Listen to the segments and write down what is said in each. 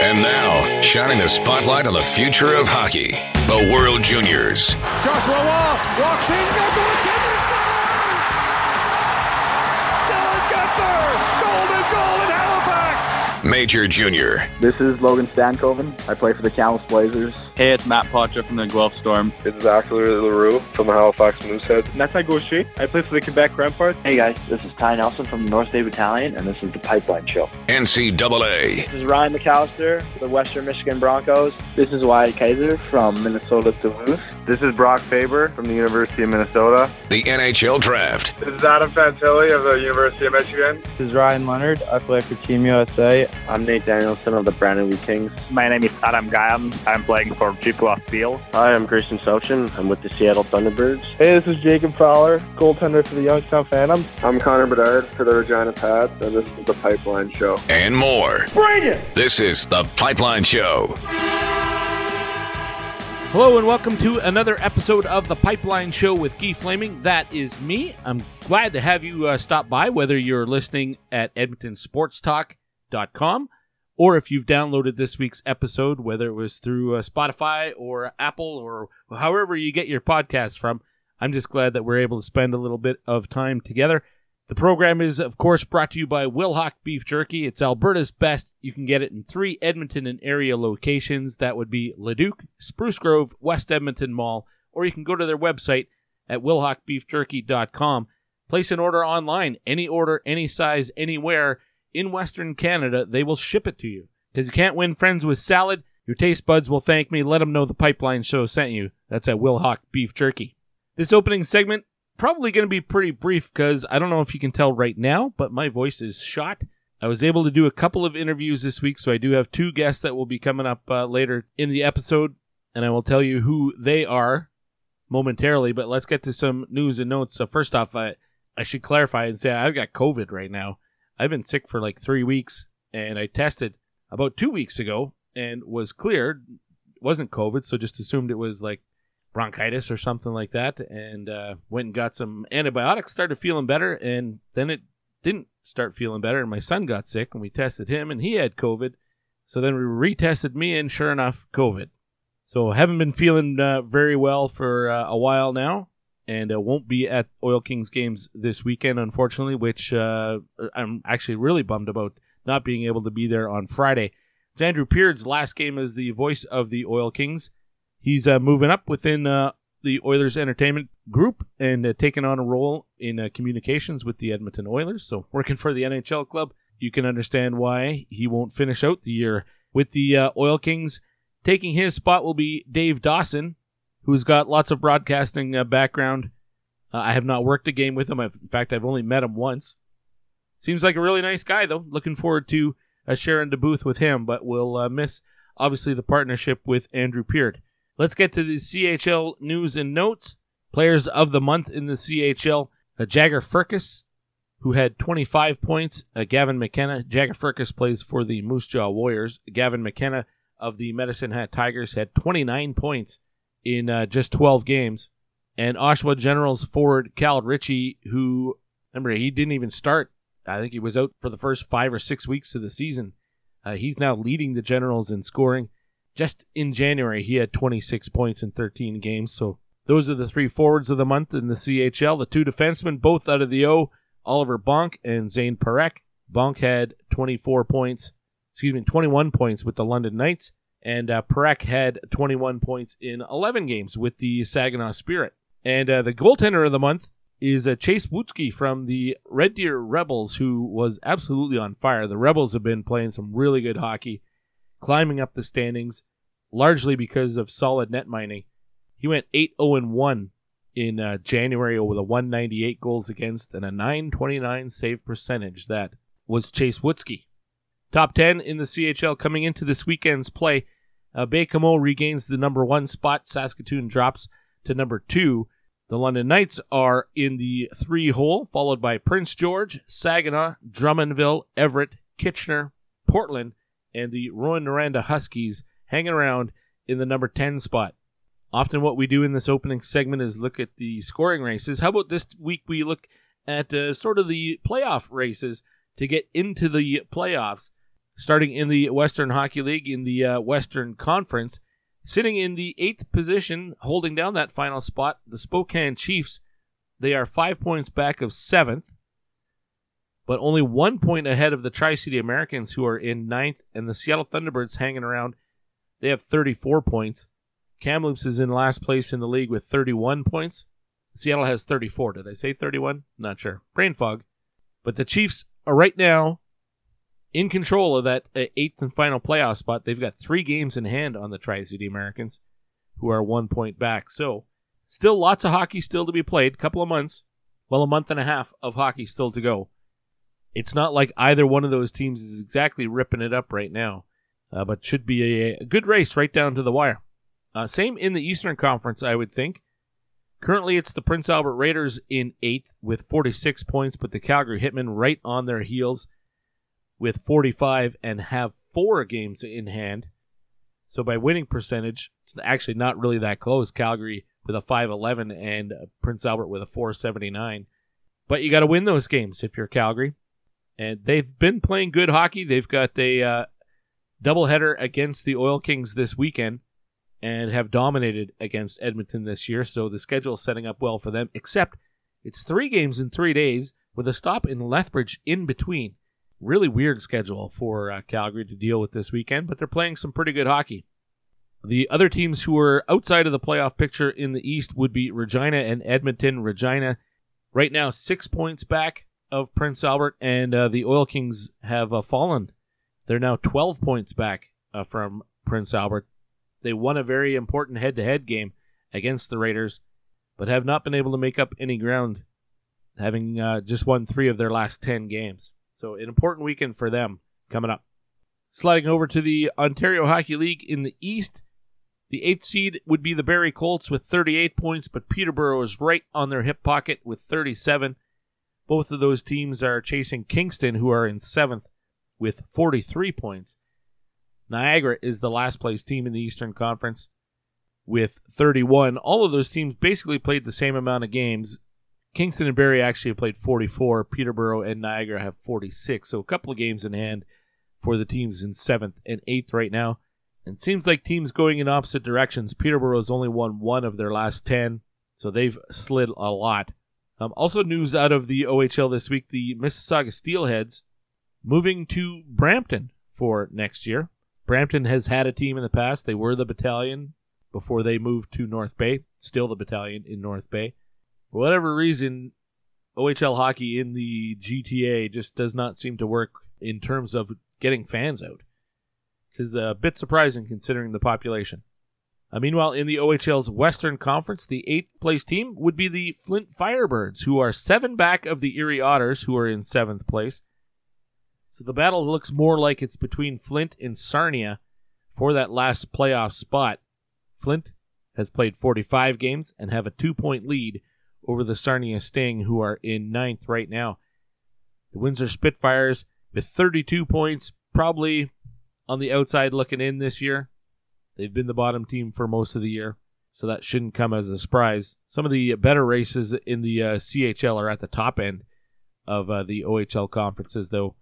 And now, shining the spotlight on the future of hockey, the World Juniors. Joshua Wall walks in, Major Junior. This is Logan Stankoven. I play for the Kamloops Blazers. Hey, it's Matt Potter from the Guelph Storm. This is Axel LaRue from the Halifax Moosehead. Nathan Gaucher. I play for the Quebec Remparts. Hey guys, this is Ty Nelson from the North Bay Battalion, and this is the Pipeline Show. NCAA. This is Ryan McAllister for the Western Michigan Broncos. This is Wyatt Kaiser from Minnesota Duluth. This is Brock Faber from the University of Minnesota. The NHL Draft. This is Adam Fantilli of the University of Michigan. This is Ryan Leonard. I play for Team USA. I'm Nate Danielson of the Brandon Wheat Kings. My name is Adam Guyam. I'm playing for Chippewa Steel. Hi, I'm Christian Sochin. I'm with the Seattle Thunderbirds. Hey, this is Jacob Fowler, goaltender for the Youngstown Phantoms. I'm Connor Bedard for the Regina Pats, and this is the Pipeline Show. And more. Brandon! This is the Pipeline Show. Hello and welcome to another episode of the Pipeline Show with Guy Flaming. That is me. I'm glad to have you uh, stop by, whether you're listening at edmontonsportstalk.com or if you've downloaded this week's episode, whether it was through uh, Spotify or Apple or however you get your podcast from. I'm just glad that we're able to spend a little bit of time together. The program is, of course, brought to you by Wilhauk Beef Jerky. It's Alberta's best. You can get it in three Edmonton and area locations. That would be Leduc, Spruce Grove, West Edmonton Mall, or you can go to their website at wilhaukbeefjerky.com. Place an order online, any order, any size, anywhere in Western Canada. They will ship it to you. Because you can't win friends with salad. Your taste buds will thank me. Let them know the Pipeline Show sent you. That's at Wilhauk Beef Jerky. This opening segment probably going to be pretty brief because I don't know if you can tell right now, but my voice is shot. I was able to do a couple of interviews this week, so I do have two guests that will be coming up uh, later in the episode, and I will tell you who they are momentarily. But let's get to some news and notes. So first off, I I should clarify and say I've got COVID right now. I've been sick for like three weeks, and I tested about two weeks ago and was cleared. It wasn't COVID, so just assumed it was like bronchitis or something like that, and uh, went and got some antibiotics. Started feeling better, and then it didn't start feeling better. And my son got sick, and we tested him, and he had COVID. So then we retested me, and sure enough, COVID. So haven't been feeling uh, very well for uh, a while now, and uh, won't be at Oil Kings games this weekend, unfortunately. Which uh, I'm actually really bummed about not being able to be there on Friday. It's Andrew Peard's last game as the voice of the Oil Kings he's uh, moving up within uh, the Oilers Entertainment Group and uh, taking on a role in uh, communications with the Edmonton Oilers. So, working for the NHL club, you can understand why he won't finish out the year with the uh, Oil Kings. Taking his spot will be Dave Dawson, who's got lots of broadcasting uh, background. I have not worked a game with him. I've, in fact, I've only met him once. Seems like a really nice guy, though. Looking forward to sharing the booth with him, but we'll miss, obviously, the partnership with Andrew Peard. Let's get to the CHL news and notes. Players of the month in the CHL, uh, Jagger Firkus, who had 25 points. Gavin McKenna. Jagger Firkus plays for the Moose Jaw Warriors. Gavin McKenna of the Medicine Hat Tigers had 29 points in uh, just 12 games. And Oshawa Generals forward Cal Ritchie, who, remember, he didn't even start. I think he was out for the first five or six weeks of the season. Uh, he's now leading the Generals in scoring. Just in January, he had 26 points in 13 games. So those are the three forwards of the month in the CHL. The two defensemen, both out of the O, Oliver Bonk and Zane Parekh. Bonk had 24 points, excuse me, 21 points with the London Knights, and uh, Parekh had 21 points in 11 games with the Saginaw Spirit. And uh, the goaltender of the month is uh, Chase Wutzke from the Red Deer Rebels, who was absolutely on fire. The Rebels have been playing some really good hockey, climbing up the standings largely because of solid netminding. He went 8 0 1 in uh, January with a 198 goals against and a 929 save percentage. That was Chase Wutzke. Top 10 in the CHL coming into this weekend's play. Uh, Baie-Comeau regains the number one spot. Saskatoon drops to number two. The London Knights are in the three hole, followed by Prince George, Saginaw, Drummondville, Everett, Kitchener, Portland, and the Rouyn-Noranda Huskies hanging around in the number 10 spot. Often, what we do in this opening segment is look at the scoring races. How about this week we look at uh, sort of the playoff races to get into the playoffs, starting in the Western Hockey League in the uh, Western Conference. Sitting in the eighth position, holding down that final spot, the Spokane Chiefs. They are five points back of seventh, but only one point ahead of the Tri City Americans, who are in ninth, and the Seattle Thunderbirds hanging around. They have 34 points. Kamloops is in last place in the league with 31 points. Seattle has 34. Did I say 31? Not sure. Brain fog. But the Chiefs are right now in control of that uh, eighth and final playoff spot. They've got three games in hand on the Tri City Americans, who are one point back. So, still lots of hockey still to be played. Couple of months, well, a month and a half of hockey still to go. It's not like either one of those teams is exactly ripping it up right now, uh, but should be a, a, good race right down to the wire. Uh, same in the Eastern Conference, I would think. Currently, it's the Prince Albert Raiders in eighth with 46 points, but the Calgary Hitmen right on their heels with 45 and have four games in hand. So by winning percentage, it's actually not really that close. Calgary with a 511 and Prince Albert with a 479. But you got to win those games if you're Calgary. And they've been playing good hockey. They've got a uh, doubleheader against the Oil Kings this weekend and have dominated against Edmonton this year. So the schedule is setting up well for them, except it's three games in three days with a stop in Lethbridge in between. Really weird schedule for uh, Calgary to deal with this weekend, but they're playing some pretty good hockey. The other teams who are outside of the playoff picture in the East would be Regina and Edmonton. Regina, right now, six points back of Prince Albert, and uh, the Oil Kings have uh, fallen. They're now 12 points back uh, from Prince Albert. They won a very important head to head game against the Raiders, but have not been able to make up any ground, having uh, just won three of their last 10 games. So, an important weekend for them coming up. Sliding over to the Ontario Hockey League in the East, the eighth seed would be the Barrie Colts with 38 points, but Peterborough is right on their hip pocket with 37. Both of those teams are chasing Kingston, who are in seventh with 43 points. Niagara is the last place team in the Eastern Conference with 31. All of those teams basically played the same amount of games. Kingston and Barrie actually played 44. Peterborough and Niagara have 46. So a couple of games in hand for the teams in seventh and eighth right now. And seems like teams going in opposite directions. Peterborough has only won one of their last 10, so they've slid a lot. Um, also, news out of the OHL this week the Mississauga Steelheads moving to Brampton for next year. Brampton has had a team in the past. They were the battalion before they moved to North Bay, still the battalion in North Bay. For whatever reason, OHL hockey in the GTA just does not seem to work in terms of getting fans out. Which is a bit surprising considering the population. Uh, meanwhile, in the OHL's Western Conference, the eighth place team would be the Flint Firebirds, who are seven back of the Erie Otters, who are in seventh place. So the battle looks more like it's between Flint and Sarnia for that last playoff spot. Flint has played 45 games and have a two point lead over the Sarnia Sting, who are in ninth right now. The Windsor Spitfires with 32 points, probably on the outside looking in this year. They've been the bottom team for most of the year, so that shouldn't come as a surprise. Some of the better races in the uh, CHL are at the top end of uh, the OHL conferences, though.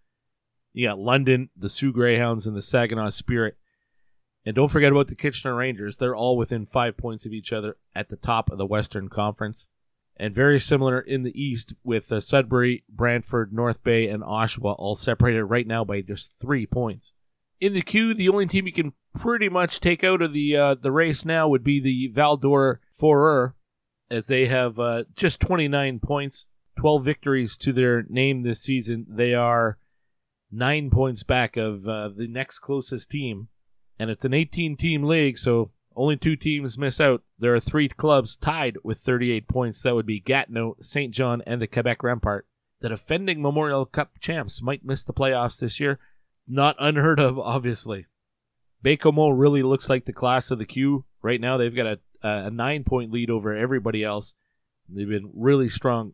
You got London, the Soo Greyhounds, and the Saginaw Spirit. And don't forget about the Kitchener Rangers. They're all within five points of each other at the top of the Western Conference. And very similar in the East with uh, Sudbury, Brantford, North Bay, and Oshawa all separated right now by just three points. In the queue, the only team you can pretty much take out of the uh, the race now would be the Val-d'Or Foreur, as they have uh, just 29 points, 12 victories to their name this season. They are nine points back of uh, the next closest team. And it's an 18 team league, so only two teams miss out. There are three clubs tied with 38 points. That would be Gatineau, St. John, and the Quebec Rampart. The defending Memorial Cup champs might miss the playoffs this year. Not unheard of, obviously. Baie-Comeau really looks like the class of the queue. Right now, they've got a, a nine point lead over everybody else. They've been really strong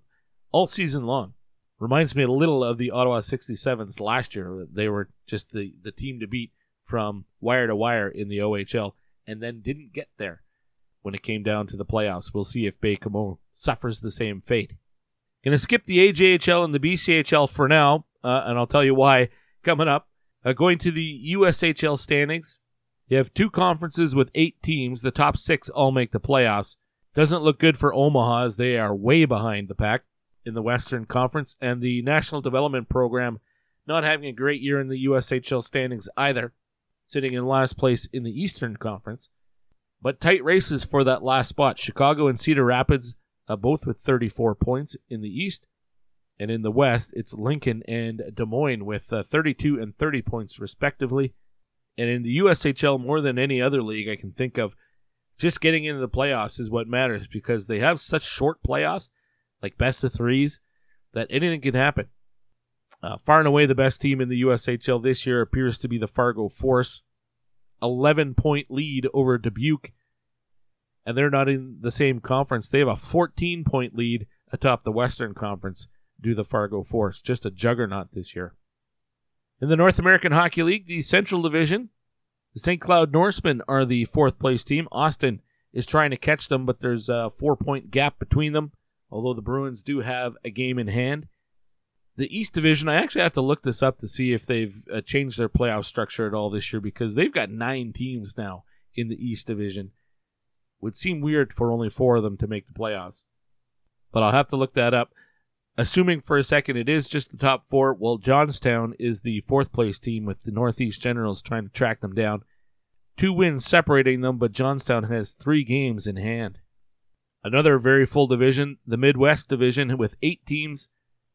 all season long. Reminds me a little of the Ottawa 67s last year. They were just the, the team to beat from wire to wire in the OHL and then didn't get there when it came down to the playoffs. We'll see if Baie-Comeau suffers the same fate. Going to skip the AJHL and the BCHL for now, uh, and I'll tell you why coming up. Uh, going to the USHL standings, you have two conferences with eight teams. The top six all make the playoffs. Doesn't look good for Omaha as they are way behind the pack in the Western Conference, and the National Development Program not having a great year in the USHL standings either, sitting in last place in the Eastern Conference. But tight races for that last spot. Chicago and Cedar Rapids, uh, both with 34 points in the East. And in the West, it's Lincoln and Des Moines with uh, 32 and 30 points, respectively. And in the USHL, more than any other league I can think of, just getting into the playoffs is what matters because they have such short playoffs, like best of threes, that anything can happen. Uh, far and away the best team in the USHL this year appears to be the Fargo Force. 11 point lead over Dubuque, and they're not in the same conference. They have a 14 point lead atop the Western Conference due the Fargo Force. Just a juggernaut this year. In the North American Hockey League, the Central Division, the St. Cloud Norsemen are the fourth place team. Austin is trying to catch them, but there's a four point gap between them, although the Bruins do have a game in hand. The East Division, I actually have to look this up to see if they've uh, changed their playoff structure at all this year because they've got nine teams now in the East Division. Would seem weird for only four of them to make the playoffs. But I'll have to look that up. Assuming for a second it is just the top four, well, Johnstown is the fourth place team with the Northeast Generals trying to track them down. Two wins separating them, but Johnstown has three games in hand. Another very full division, the Midwest Division, with eight teams.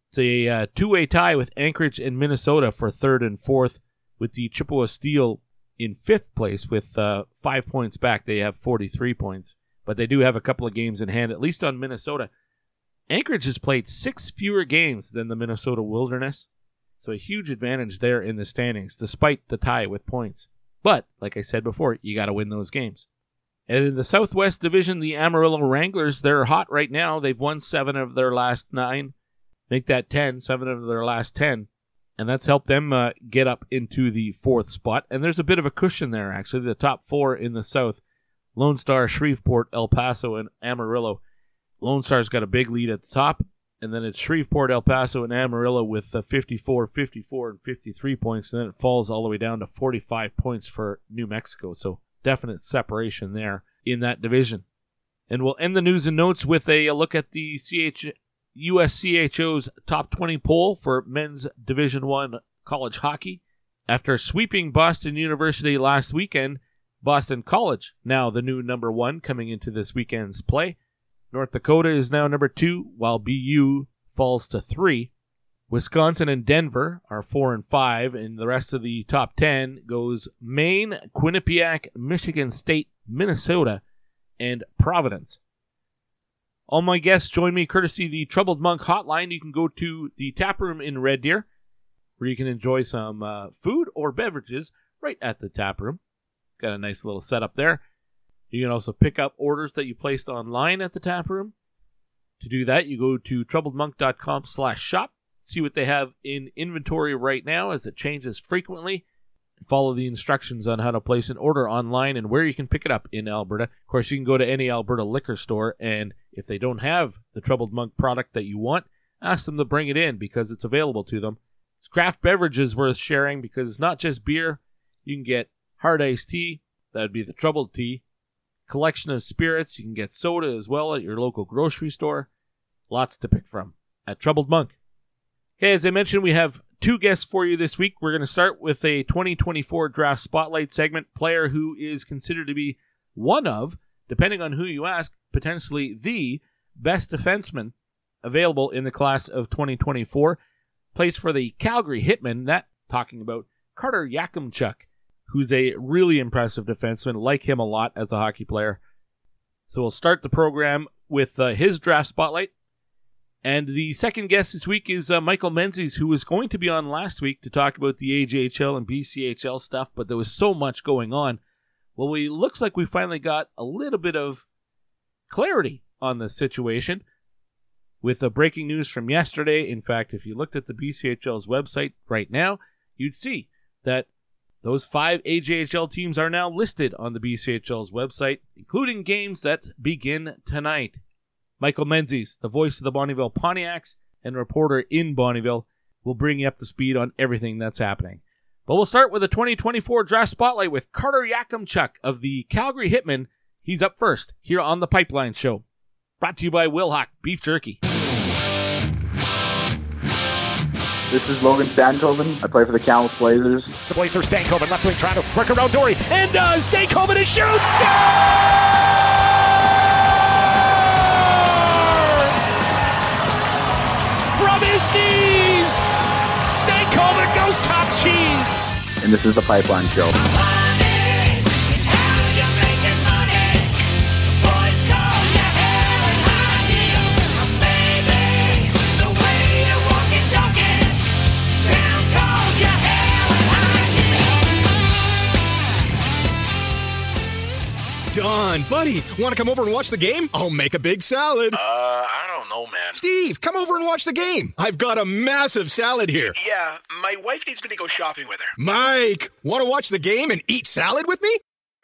It's a uh, two way tie with Anchorage and Minnesota for third and fourth, with the Chippewa Steel in fifth place with uh, five points back. They have 43 points, but they do have a couple of games in hand, at least on Minnesota. Anchorage has played six fewer games than the Minnesota Wilderness, so a huge advantage there in the standings, despite the tie with points. But, like I said before, you got to win those games. And in the Southwest Division, the Amarillo Wranglers, they're hot right now. They've won seven of their last nine make that 10, seven of their last 10. And that's helped them uh, get up into the fourth spot. And there's a bit of a cushion there, actually. The top four in the South Lone Star, Shreveport, El Paso, and Amarillo. Lone Star's got a big lead at the top. And then it's Shreveport, El Paso, and Amarillo with uh, 54, 54, and 53 points. And then it falls all the way down to 45 points for New Mexico. So definite separation there in that division. And we'll end the news and notes with a, a look at the CH USCHO's top 20 poll for men's Division 1 college hockey. After sweeping Boston University last weekend, Boston College now the new number 1 coming into this weekend's play. North Dakota is now number 2 while BU falls to 3. Wisconsin and Denver are 4 and 5 and the rest of the top 10 goes Maine, Quinnipiac, Michigan State, Minnesota, and Providence. All my guests join me courtesy the Troubled Monk hotline. You can go to the tap room in Red Deer where you can enjoy some uh, food or beverages right at the tap room. Got a nice little setup there. You can also pick up orders that you placed online at the tap room. To do that, you go to troubledmonk.com slash shop. See what they have in inventory right now as it changes frequently follow the instructions on how to place an order online and where you can pick it up in Alberta. Of course, you can go to any Alberta liquor store, and if they don't have the Troubled Monk product that you want, ask them to bring it in because it's available to them. It's craft beverages worth sharing because it's not just beer. You can get hard iced tea, that would be the Troubled Tea, collection of spirits. You can get soda as well at your local grocery store. Lots to pick from at Troubled Monk. Okay, as I mentioned, we have two guests for you this week. We're going to start with a 2024 draft spotlight segment player who is considered to be one of, depending on who you ask, potentially the best defenseman available in the class of 2024. Plays for the Calgary Hitmen, that talking about Carter Yakemchuk, who's a really impressive defenseman. Like him a lot as a hockey player. So we'll start the program with uh, his draft spotlight. And the second guest this week is uh, Michael Menzies, who was going to be on last week to talk about the AJHL and BCHL stuff, but there was so much going on. Well, we looks like we finally got a little bit of clarity on the situation with the breaking news from yesterday. In fact, if you looked at the BCHL's website right now, you'd see that those five AJHL teams are now listed on the BCHL's website, including games that begin tonight. Michael Menzies, the voice of the Bonnyville Pontiacs and reporter in Bonnyville, will bring you up to speed on everything that's happening. But we'll start with the 2024 draft spotlight with Carter Yakemchuk of the Calgary Hitmen. He's up first here on the Pipeline Show. Brought to you by Wilhauk Beef Jerky. This is Logan Stankoven. I play for the Kamloops Blazers. The Blazers, Stankoven left wing trying to work around Dory. And does. Stankoven and shoots. Score! From his knees, Stankoven goes top cheese. And this is the Pipeline Show. Buddy, want to come over and watch the game? I'll make a big salad. Uh, I don't know, man. Steve, come over and watch the game. I've got a massive salad here. Yeah, my wife needs me to go shopping with her. Mike, want to watch the game and eat salad with me?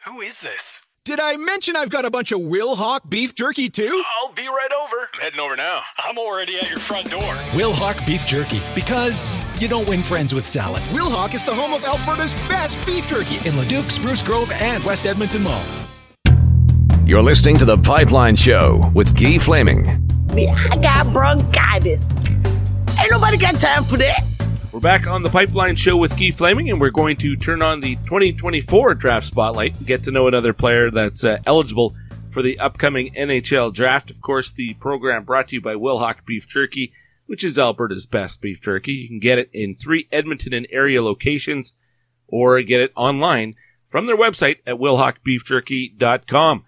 Who is this? Did I mention I've got a bunch of Wilhauk beef jerky too? I'll be right over. I'm heading over now. I'm already at your front door. Wilhauk beef jerky, because you don't win friends with salad. Wilhauk is the home of Alberta's best beef jerky in Leduc, Spruce Grove, and West Edmonton Mall. You're listening to The Pipeline Show with Guy Flaming. I got bronchitis. Ain't nobody got time for that. We're back on The Pipeline Show with Guy Flaming, and we're going to turn on the 2024 draft spotlight and get to know another player that's uh, eligible for the upcoming NHL draft. Of course, the program brought to you by Wilhauk Beef Jerky, which is Alberta's best beef jerky. You can get it in three Edmonton and area locations or get it online from their website at wilhaukbeefjerky.com.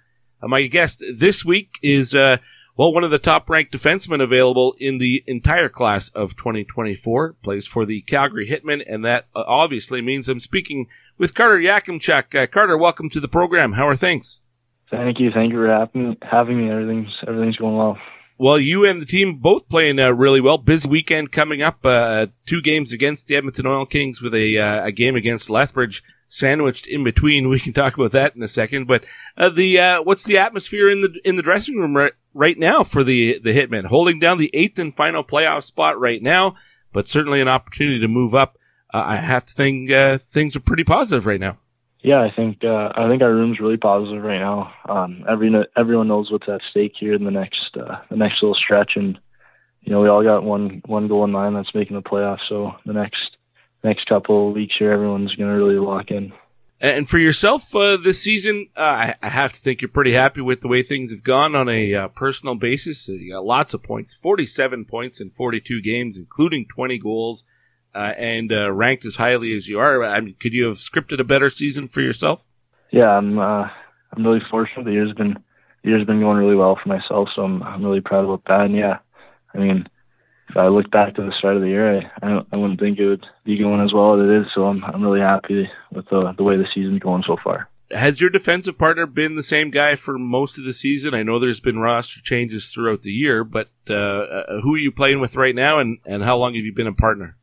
Uh, my guest this week is, uh, well, one of the top ranked defensemen available in the entire class of 2024. Plays for the Calgary Hitmen, and that uh, obviously means I'm speaking with Carter Yakemchuk. Uh, Carter, welcome to the program. How are things? Thank you. Thank you for having, having me. Everything's, everything's going well. Well, you and the team both playing uh, really well. Busy weekend coming up. Uh, two games against the Edmonton Oil Kings with a, uh, a game against Lethbridge sandwiched in between. We can talk about that in a second. But uh, the uh, what's the atmosphere in the in the dressing room right, right now for the the Hitmen? Holding down the eighth and final playoff spot right now, but certainly an opportunity to move up. Uh, I have to think uh, things are pretty positive right now. Yeah, I think uh, I think our room's really positive right now. Um, every everyone knows what's at stake here in the next uh, the next little stretch, and you know we all got one one goal in mind that's making the playoffs. So the next next couple of weeks here, everyone's going to really lock in. And for yourself uh, this season, uh, I, I, have to think you're pretty happy with the way things have gone on a uh, personal basis. You got lots of points, 47 points in 42 games, including 20 goals, uh, and uh, ranked as highly as you are. I mean, could you have scripted a better season for yourself? Yeah, I'm. Uh, I'm really fortunate. The year's been the year's been going really well for myself, so I'm I'm really proud about that. And yeah, I mean, if I look back to the start of the year, I, I, I wouldn't think it would be going as well as it is. So I'm I'm really happy with the the way the season's going so far. Has your defensive partner been the same guy for most of the season? I know there's been roster changes throughout the year, but uh, uh, who are you playing with right now, and, and how long have you been a partner?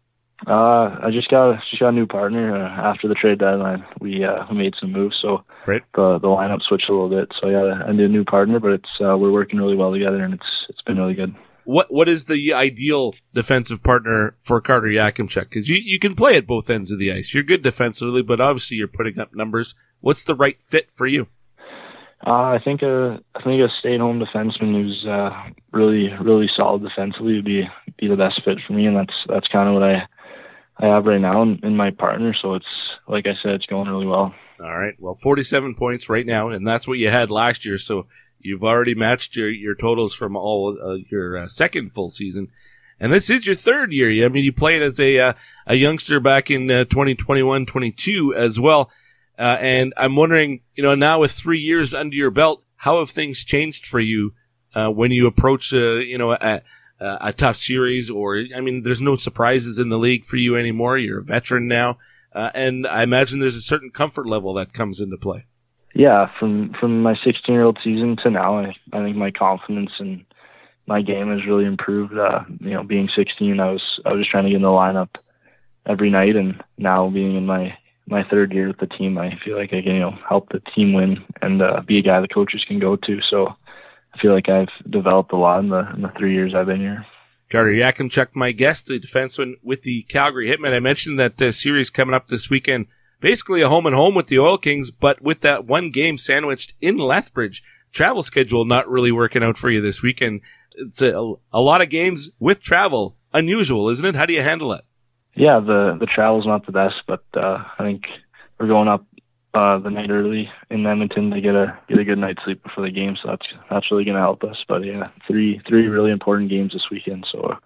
Uh, I just got just got a new partner uh, after the trade deadline. We uh, we made some moves, so right. the the lineup switched a little bit. So yeah, I need a new partner, but it's uh, we're working really well together, and it's it's been really good what what is the ideal defensive partner for Carter Yakemchuk? Because you, you can play at both ends of the ice. You're good defensively, but obviously you're putting up numbers. What's the right fit for you? Uh, I think a I think a stay at home defenseman who's uh, really really solid defensively would be be the best fit for me, and that's that's kind of what I I have right now in, in my partner. So it's like I said, it's going really well. All right. Well, 47 points right now, and that's what you had last year. So You've already matched your, your totals from all uh, your uh, second full season. And this is your third year. I mean, you played as a uh, a youngster back in 2021 uh, 22 as well. Uh, and I'm wondering, you know, now with three years under your belt, how have things changed for you uh, when you approach, you know, a, a tough series? Or, I mean, there's no surprises in the league for you anymore. You're a veteran now. and I imagine there's a certain comfort level that comes into play yeah, from from my 16 year old season to now, I, I think my confidence and my game has really improved. Uh, you know, being 16, I was I was just trying to get in the lineup every night, and now being in my my third year with the team, I feel like I can you know help the team win and uh, be a guy the coaches can go to. So I feel like I've developed a lot in the in the three years I've been here. Carter Yakemchuk, my guest, the defenseman with the Calgary Hitmen. I mentioned that uh, series coming up this weekend, basically a home and home with the Oil Kings, but with that one game sandwiched in Lethbridge. Travel schedule not really working out for you this weekend. It's a, a lot of games with travel. Unusual, isn't it? How do you handle it? Yeah, the the travel's not the best, but uh, I think we're going up uh, the night early in Edmonton to get a get a good night's sleep before the game. So that's that's really going to help us. But yeah, three three really important games this weekend. So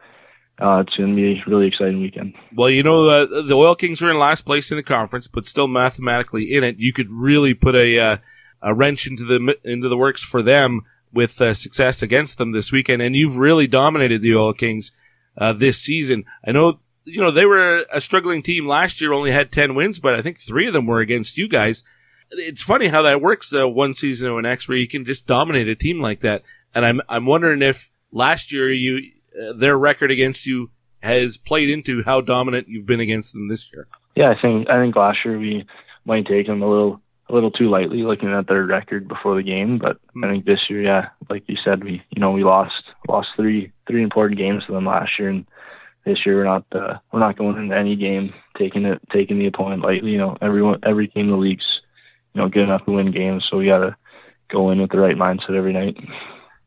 uh, it's going to be a really exciting weekend. Well, you know uh, the Oil Kings are in last place in the conference, but still mathematically in it. You could really put a uh, a wrench into the into the works for them with uh, success against them this weekend. And you've really dominated the Oil Kings uh, this season. I know you know, they were a struggling team last year, only had 10 wins, but I think three of them were against you guys. It's funny how that works uh, one season to the next where you can just dominate a team like that. And I'm, I'm wondering if last year you, uh, their record against you has played into how dominant you've been against them this year. Yeah, I think, I think last year we might take them a little, a little too lightly looking at their record before the game, but I think this year, yeah, like you said, we, you know, we lost, lost three, three important games to them last year and, this year we're not uh, we're not going into any game taking it taking the opponent lightly. You know, everyone every team in the league's you know good enough to win games, so we got to go in with the right mindset every night.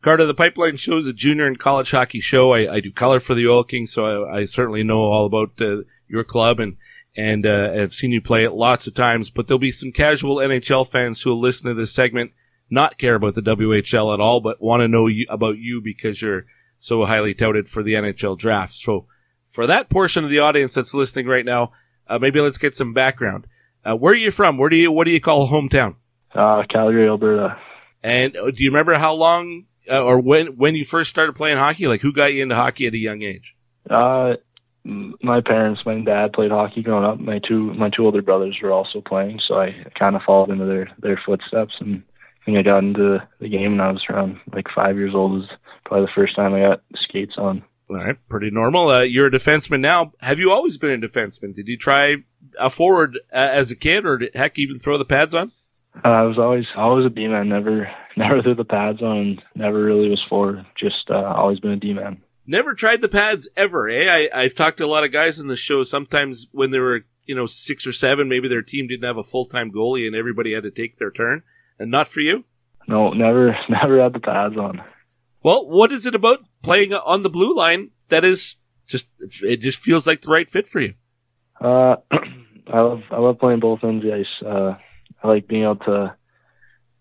Carter, the Pipeline Show is a junior and college hockey show. I, I do color for the Oil Kings, so I, I certainly know all about uh, your club and and uh, I've seen you play it lots of times. But there'll be some casual NHL fans who will listen to this segment, not care about the WHL at all, but want to know you, about you because you're so highly touted for the NHL draft. So for that portion of the audience that's listening right now, uh, maybe let's get some background. Uh, where are you from? Where do you what do you call hometown? Uh, Calgary, Alberta. And uh, do you remember how long uh, or when when you first started playing hockey? Like who got you into hockey at a young age? Uh, my parents, my dad played hockey growing up. My two my two older brothers were also playing, so I kind of followed into their their footsteps. And I think I got into the game when I was around like five years old. is probably the first time I got skates on. All right, pretty normal. Uh, you're a defenseman now. Have you always been a defenseman? Did you try a forward uh, as a kid, or did, heck, even throw the pads on? Uh, I was always always a D man. Never never threw the pads on. Never really was for. Just uh, always been a D man. Never tried the pads ever. Eh? I I've talked to a lot of guys in the show. Sometimes when they were you know six or seven, maybe their team didn't have a full time goalie, and everybody had to take their turn. And not for you. No, never never had the pads on. Well, what is it about playing on the blue line that is just it just feels like the right fit for you? Uh, I love I love playing both ends of the ice. Uh, I like being able to,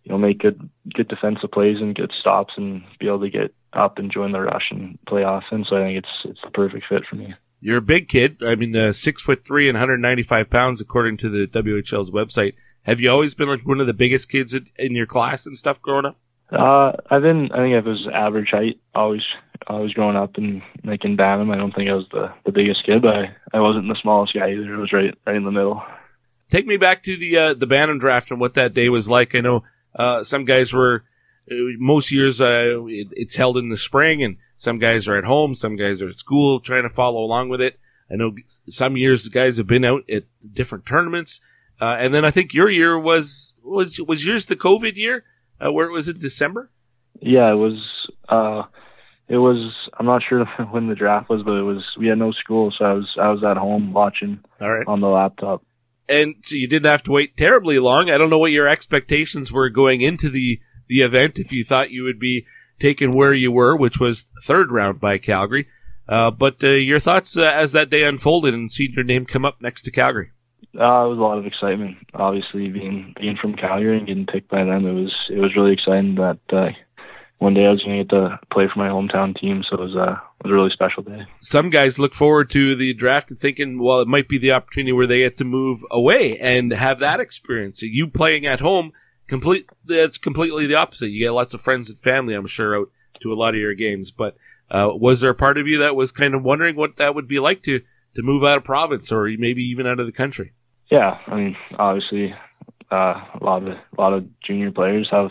you know, make good good defensive plays and good stops and be able to get up and join the rush and play offense. So I think it's it's the perfect fit for me. You're a big kid. I mean, uh, six foot three and 195 pounds, according to the WHL's website. Have you always been like one of the biggest kids in, in your class and stuff growing up? Uh, I've been, I think I was average height always, always growing up and like in Bantam. I don't think I was the, the biggest kid, but I, I wasn't the smallest guy either. It was right, right in the middle. Take me back to the, uh, the Bantam draft and what that day was like. I know, uh, some guys were, uh, most years, uh, it, it's held in the spring and some guys are at home. Some guys are at school trying to follow along with it. I know some years the guys have been out at different tournaments. Uh, and then I think your year was, was, was yours the COVID year? uh, where it was in December? Yeah, it was. Uh, it was. I'm not sure when the draft was, but it was. We had no school, so I was. I was at home watching. All right. On the laptop. And so you didn't have to wait terribly long. I don't know what your expectations were going into the the event. If you thought you would be taken where you were, which was third round by Calgary. Uh, but uh, your thoughts uh, as that day unfolded and seeing your name come up next to Calgary? Uh, it was a lot of excitement. Obviously, being being from Calgary and getting picked by them, it was it was really exciting that uh, one day I was going to get to play for my hometown team. So it was, uh, was a really special day. Some guys look forward to the draft and thinking, well, it might be the opportunity where they get to move away and have that experience. You playing at home, complete that's completely the opposite. You get lots of friends and family, I'm sure, out to a lot of your games. But uh, was there a part of you that was kind of wondering what that would be like to to move out of province or maybe even out of the country? Yeah, I mean, obviously, uh, a lot of a lot of junior players have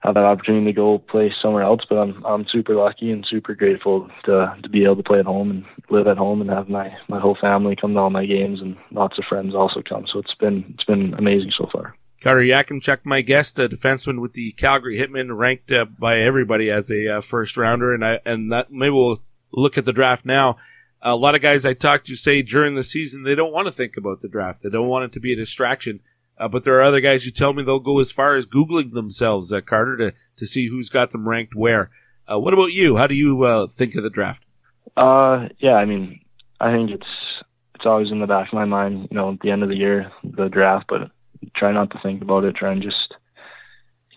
have that opportunity to go play somewhere else. But I'm I'm super lucky and super grateful to to be able to play at home and live at home and have my my whole family come to all my games and lots of friends also come. So it's been it's been amazing so far. Carter Yakemchuk, my guest, a defenseman with the Calgary Hitmen, ranked uh, by everybody as a uh, first rounder, and I and that maybe we'll look at the draft now. A lot of guys I talked to say during the season they don't want to think about the draft. They don't want it to be a distraction. Uh, but there are other guys who tell me they'll go as far as googling themselves, uh, Carter, to to see who's got them ranked where. Uh, what about you? How do you uh, think of the draft? Uh, yeah, I mean, I think it's it's always in the back of my mind. You know, at the end of the year, the draft, but try not to think about it. Try and just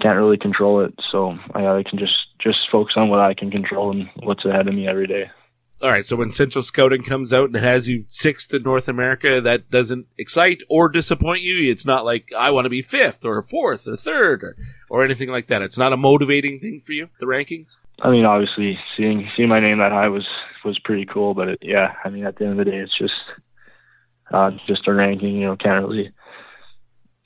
can't really control it. So I, I can just just focus on what I can control and what's ahead of me every day. All right. So when Central Scouting comes out and has you sixth in North America, that doesn't excite or disappoint you. It's not like I want to be fifth or fourth or third or, or anything like that. It's not a motivating thing for you. The rankings. I mean, obviously, seeing seeing my name that high was was pretty cool. But it, yeah, I mean, at the end of the day, it's just uh, just a ranking. You know, can't really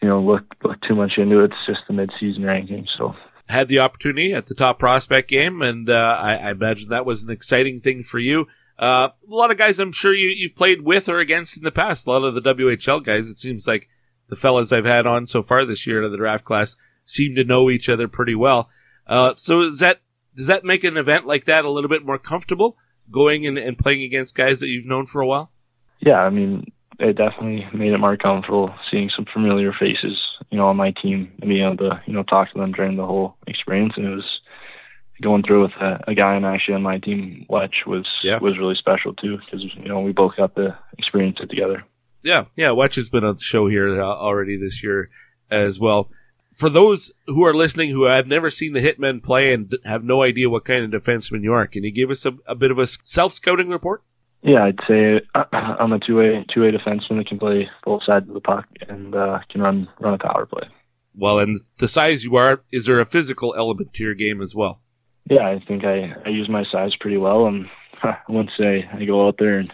you know look look too much into it. It's just the mid season ranking. So had the opportunity at the top prospect game, and uh, I, I, imagine that was an exciting thing for you. Uh, a lot of guys, I'm sure you, you've played with or against in the past. A lot of the WHL guys, it seems like the fellas I've had on so far this year in the draft class seem to know each other pretty well. Uh, so is that does that make an event like that a little bit more comfortable going and, and playing against guys that you've known for a while? Yeah, I mean, it definitely made it more comfortable seeing some familiar faces, you know, on my team and being able to, you know, talk to them during the whole experience. And it was going through with a, a guy and actually on my team, Wetch, was yeah. was really special too because you know we both got to experience it together. Yeah, yeah. Wetch has been on the show here uh, already this year as well. For those who are listening who have never seen the Hitmen play and have no idea what kind of defenseman you are, can you give us a, a bit of a self scouting report? Yeah, I'd say I'm a two way two way defenseman that can play both sides of the puck and uh, can run run a power play. Well, and the size you are, is there a physical element to your game as well? Yeah, I think I, I use my size pretty well, and I wouldn't say I go out there and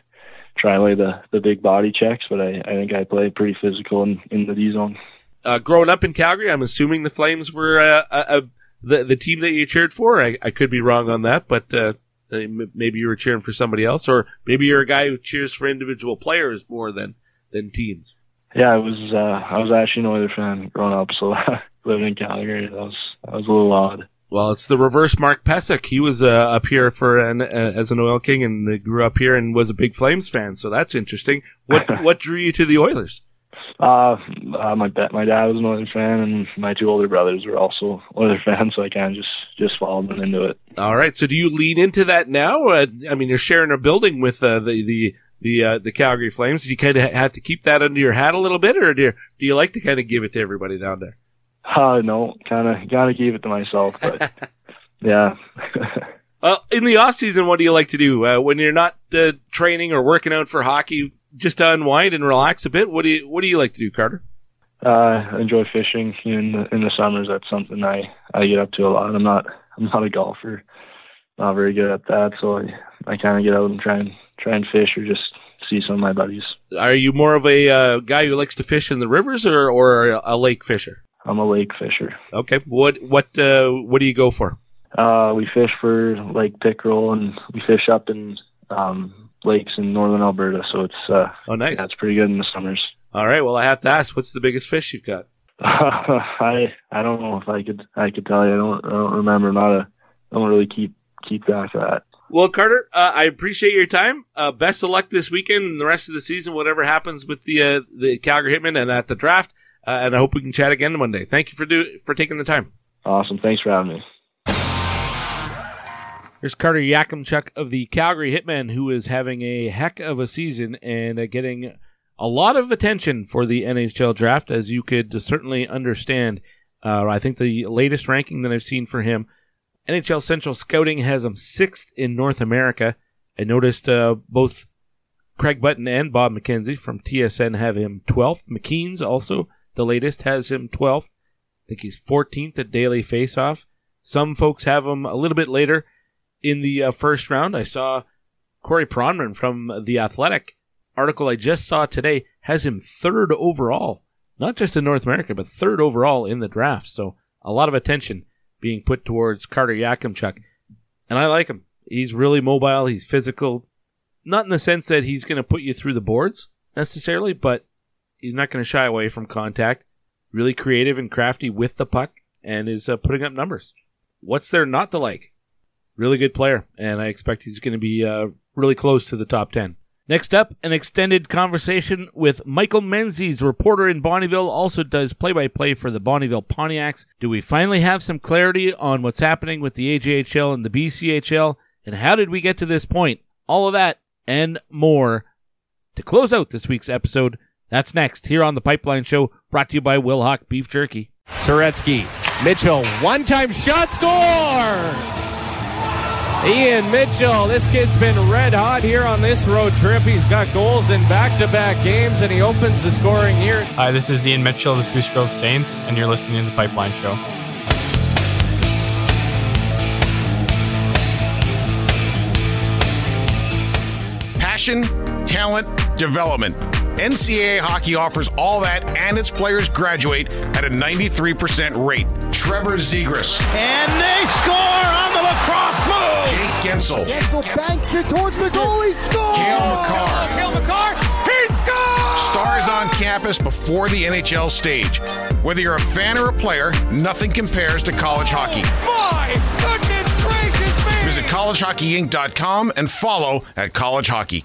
try to lay the, the big body checks, but I, I think I play pretty physical in, in the D zone. Uh, growing up in Calgary, I'm assuming the Flames were uh, a, a, the the team that you cheered for. I, I could be wrong on that, but uh, maybe you were cheering for somebody else, or maybe you're a guy who cheers for individual players more than than teams. Yeah, I was. Uh, I was actually an Oilers fan growing up, so living in Calgary, that was that was a little odd. Well, it's the reverse Mark Pesek. He was uh, up here for an, uh, as an Oil King and grew up here and was a big Flames fan. So that's interesting. What what drew you to the Oilers? Uh, uh, my my dad was an Oilers fan, and my two older brothers were also Oilers fans, so I kind of just just followed them into it. All right. So do you lean into that now? Uh, I mean, you're sharing a building with uh, the the the uh, the Calgary Flames. Do you kind of have to keep that under your hat a little bit, or do you, do you like to kind of give it to everybody down there? Uh, no, kind of gotta keep it to myself, but yeah. uh, in the off season, what do you like to do uh, when you're not uh, training or working out for hockey? Just to unwind and relax a bit. What do you What do you like to do, Carter? Uh, I enjoy fishing in the in the summers. That's something I I get up to a lot. I'm not I'm not a golfer, not very good at that. So I I kind of get out and try and try and fish or just see some of my buddies. Are you more of a uh, guy who likes to fish in the rivers or or a lake fisher? I'm a lake fisher. Okay. What what uh, what do you go for? Uh, we fish for Lake Pickerel and we fish up in um, lakes in northern Alberta. So it's uh, oh nice. Yeah, pretty good in the summers. All right. Well, I have to ask, what's the biggest fish you've got? I I don't know if I could I could tell you. I don't I don't remember. Not a I don't really keep keep track of that. Well, Carter, uh, I appreciate your time. Uh, best of luck this weekend and the rest of the season, whatever happens with the uh, the Calgary Hitmen and at the draft. Uh, and I hope we can chat again Monday. Thank you for do for taking the time. Awesome. Thanks for having me. There's Carter Yakemchuk of the Calgary Hitmen, who is having a heck of a season and uh, getting a lot of attention for the NHL draft, as you could certainly understand. Uh, I think the latest ranking that I've seen for him, NHL Central Scouting has him sixth in North America. I noticed uh, both Craig Button and Bob McKenzie from TSN have him 12th. McKeen's also the latest has him 12th. I think he's 14th at Daily Faceoff. Some folks have him a little bit later in the uh, first round. I saw Corey Pronman from The Athletic article I just saw today has him third overall, not just in North America, but third overall in the draft. So a lot of attention being put towards Carter Yakemchuk. And I like him. He's really mobile. He's physical. Not in the sense that he's going to put you through the boards necessarily, but He's not going to shy away from contact. really creative and crafty with the puck and is uh, putting up numbers. What's there not to like? Really good player, and I expect he's going to be uh, really close to the top 10. Next up, an extended conversation with Michael Menzies, reporter in Bonnyville, also does play by play for the Bonnyville Pontiacs. Do we finally have some clarity on what's happening with the AJHL and the BCHL? And how did we get to this point? All of that and more to close out this week's episode. That's next here on the Pipeline Show, brought to you by Wilhauk Beef Jerky. Soretsky, Mitchell, one time shot scores! Ian Mitchell, this kid's been red hot here on this road trip. He's got goals in back to back games and he opens the scoring here. Hi, this is Ian Mitchell of the Spruce Grove Saints, and you're listening to the Pipeline Show. Passion, talent, development. NCAA hockey offers all that, and its players graduate at a 93% rate. Trevor Zegras. And they score on the lacrosse move! Jake Guentzel. Guentzel banks it towards the goal. He scores! Cale Makar. Cale Makar, he scores! Stars on campus before the NHL stage. Whether you're a fan or a player, nothing compares to college hockey. Oh, my goodness gracious me! Visit collegehockeyinc.com and follow at College Hockey.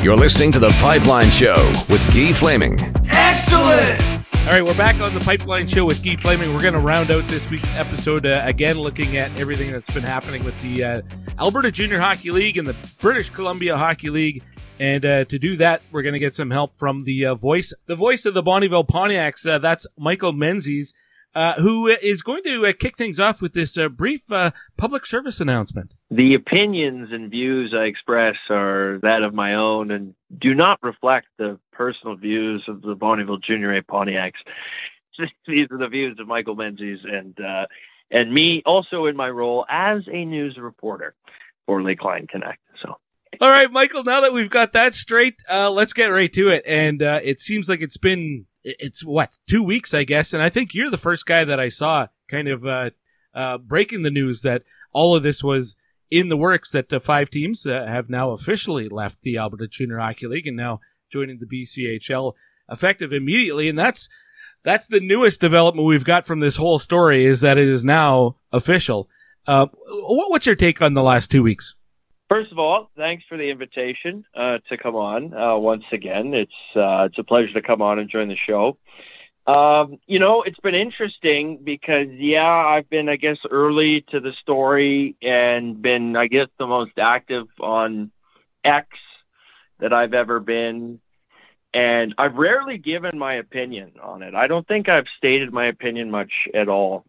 You're listening to The Pipeline Show with Guy Flaming. Excellent! All right, we're back on the Pipeline Show with Guy Flaming. We're going to round out this week's episode uh, again, looking at everything that's been happening with the uh, Alberta Junior Hockey League and the British Columbia Hockey League. And uh, to do that, we're going to get some help from the uh, voice, the voice of the Bonnyville Pontiacs. Uh, that's Michael Menzies, uh, who is going to kick things off with this brief public service announcement. The opinions and views I express are that of my own and do not reflect the personal views of the Bonnyville Junior A Pontiacs. These are the views of Michael Menzies and uh, and me, also in my role as a news reporter for Lakeland Connect. So. All right, Michael. Now that we've got that straight, uh, let's get right to it. And uh, it seems like it's been it's what two weeks, I guess. And I think you're the first guy that I saw kind of uh, uh, breaking the news that all of this was in the works that uh, five teams uh, have now officially left the Alberta Junior Hockey League and now joining the BCHL effective immediately. And that's that's the newest development we've got from this whole story is that it is now official. Uh, what's your take on the last two weeks? First of all, thanks for the invitation uh, to come on uh, once again. It's uh, it's a pleasure to come on and join the show. Um, you know, it's been interesting because, yeah, I've been, I guess, early to the story and been, I guess, the most active on X that I've ever been. And I've rarely given my opinion on it. I don't think I've stated my opinion much at all.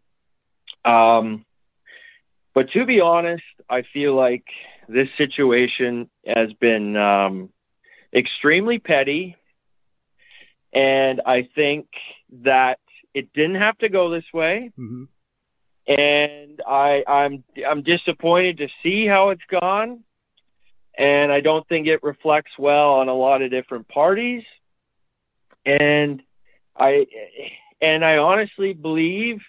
Um, but to be honest, I feel like this situation has been um, extremely petty. And I think that it didn't have to go this way. Mm-hmm. And I, I'm I'm disappointed to see how it's gone, and I don't think it reflects well on a lot of different parties. And I and I honestly believe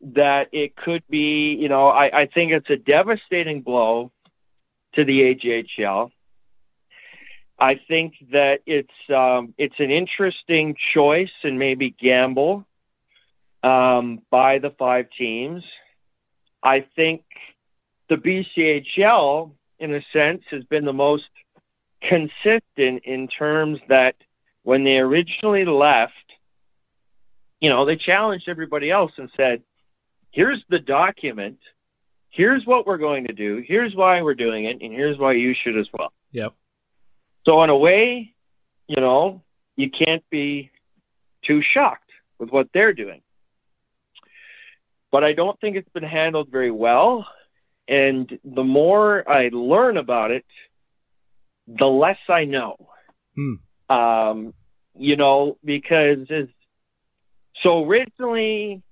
that it could be, you know, I, I think it's a devastating blow to the AJHL. I think that it's um, it's an interesting choice and maybe gamble um, by the five teams. I think the BCHL, in a sense, has been the most consistent in terms that when they originally left, you know, they challenged everybody else and said, "Here's the document. Here's what we're going to do. Here's why we're doing it, and here's why you should as well." Yep. So in a way, you know, you can't be too shocked with what they're doing. But I don't think it's been handled very well. And the more I learn about it, the less I know. Hmm. Um, you know, because so originally,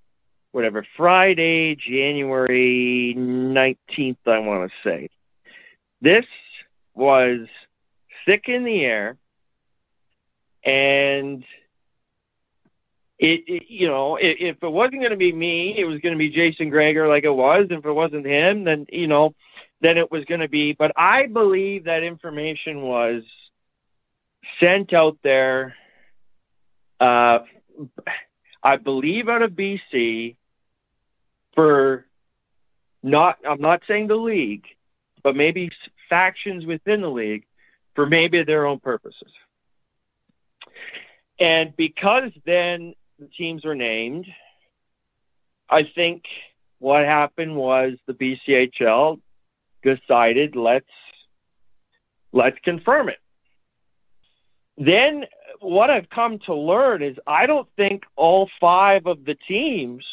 whatever, Friday, January 19th, I want to say, this was thick in the air and it, it you know it, if it wasn't going to be me it was going to be Jason Gregor like it was. If it wasn't him then you know then it was going to be. But i believe that information was sent out there uh I believe out of BC for not, I'm not saying the league, but maybe factions within the league for maybe their own purposes. And because then the teams were named, I think what happened was the BCHL decided let's let's confirm it. Then what I've come to learn is I don't think all five of the teams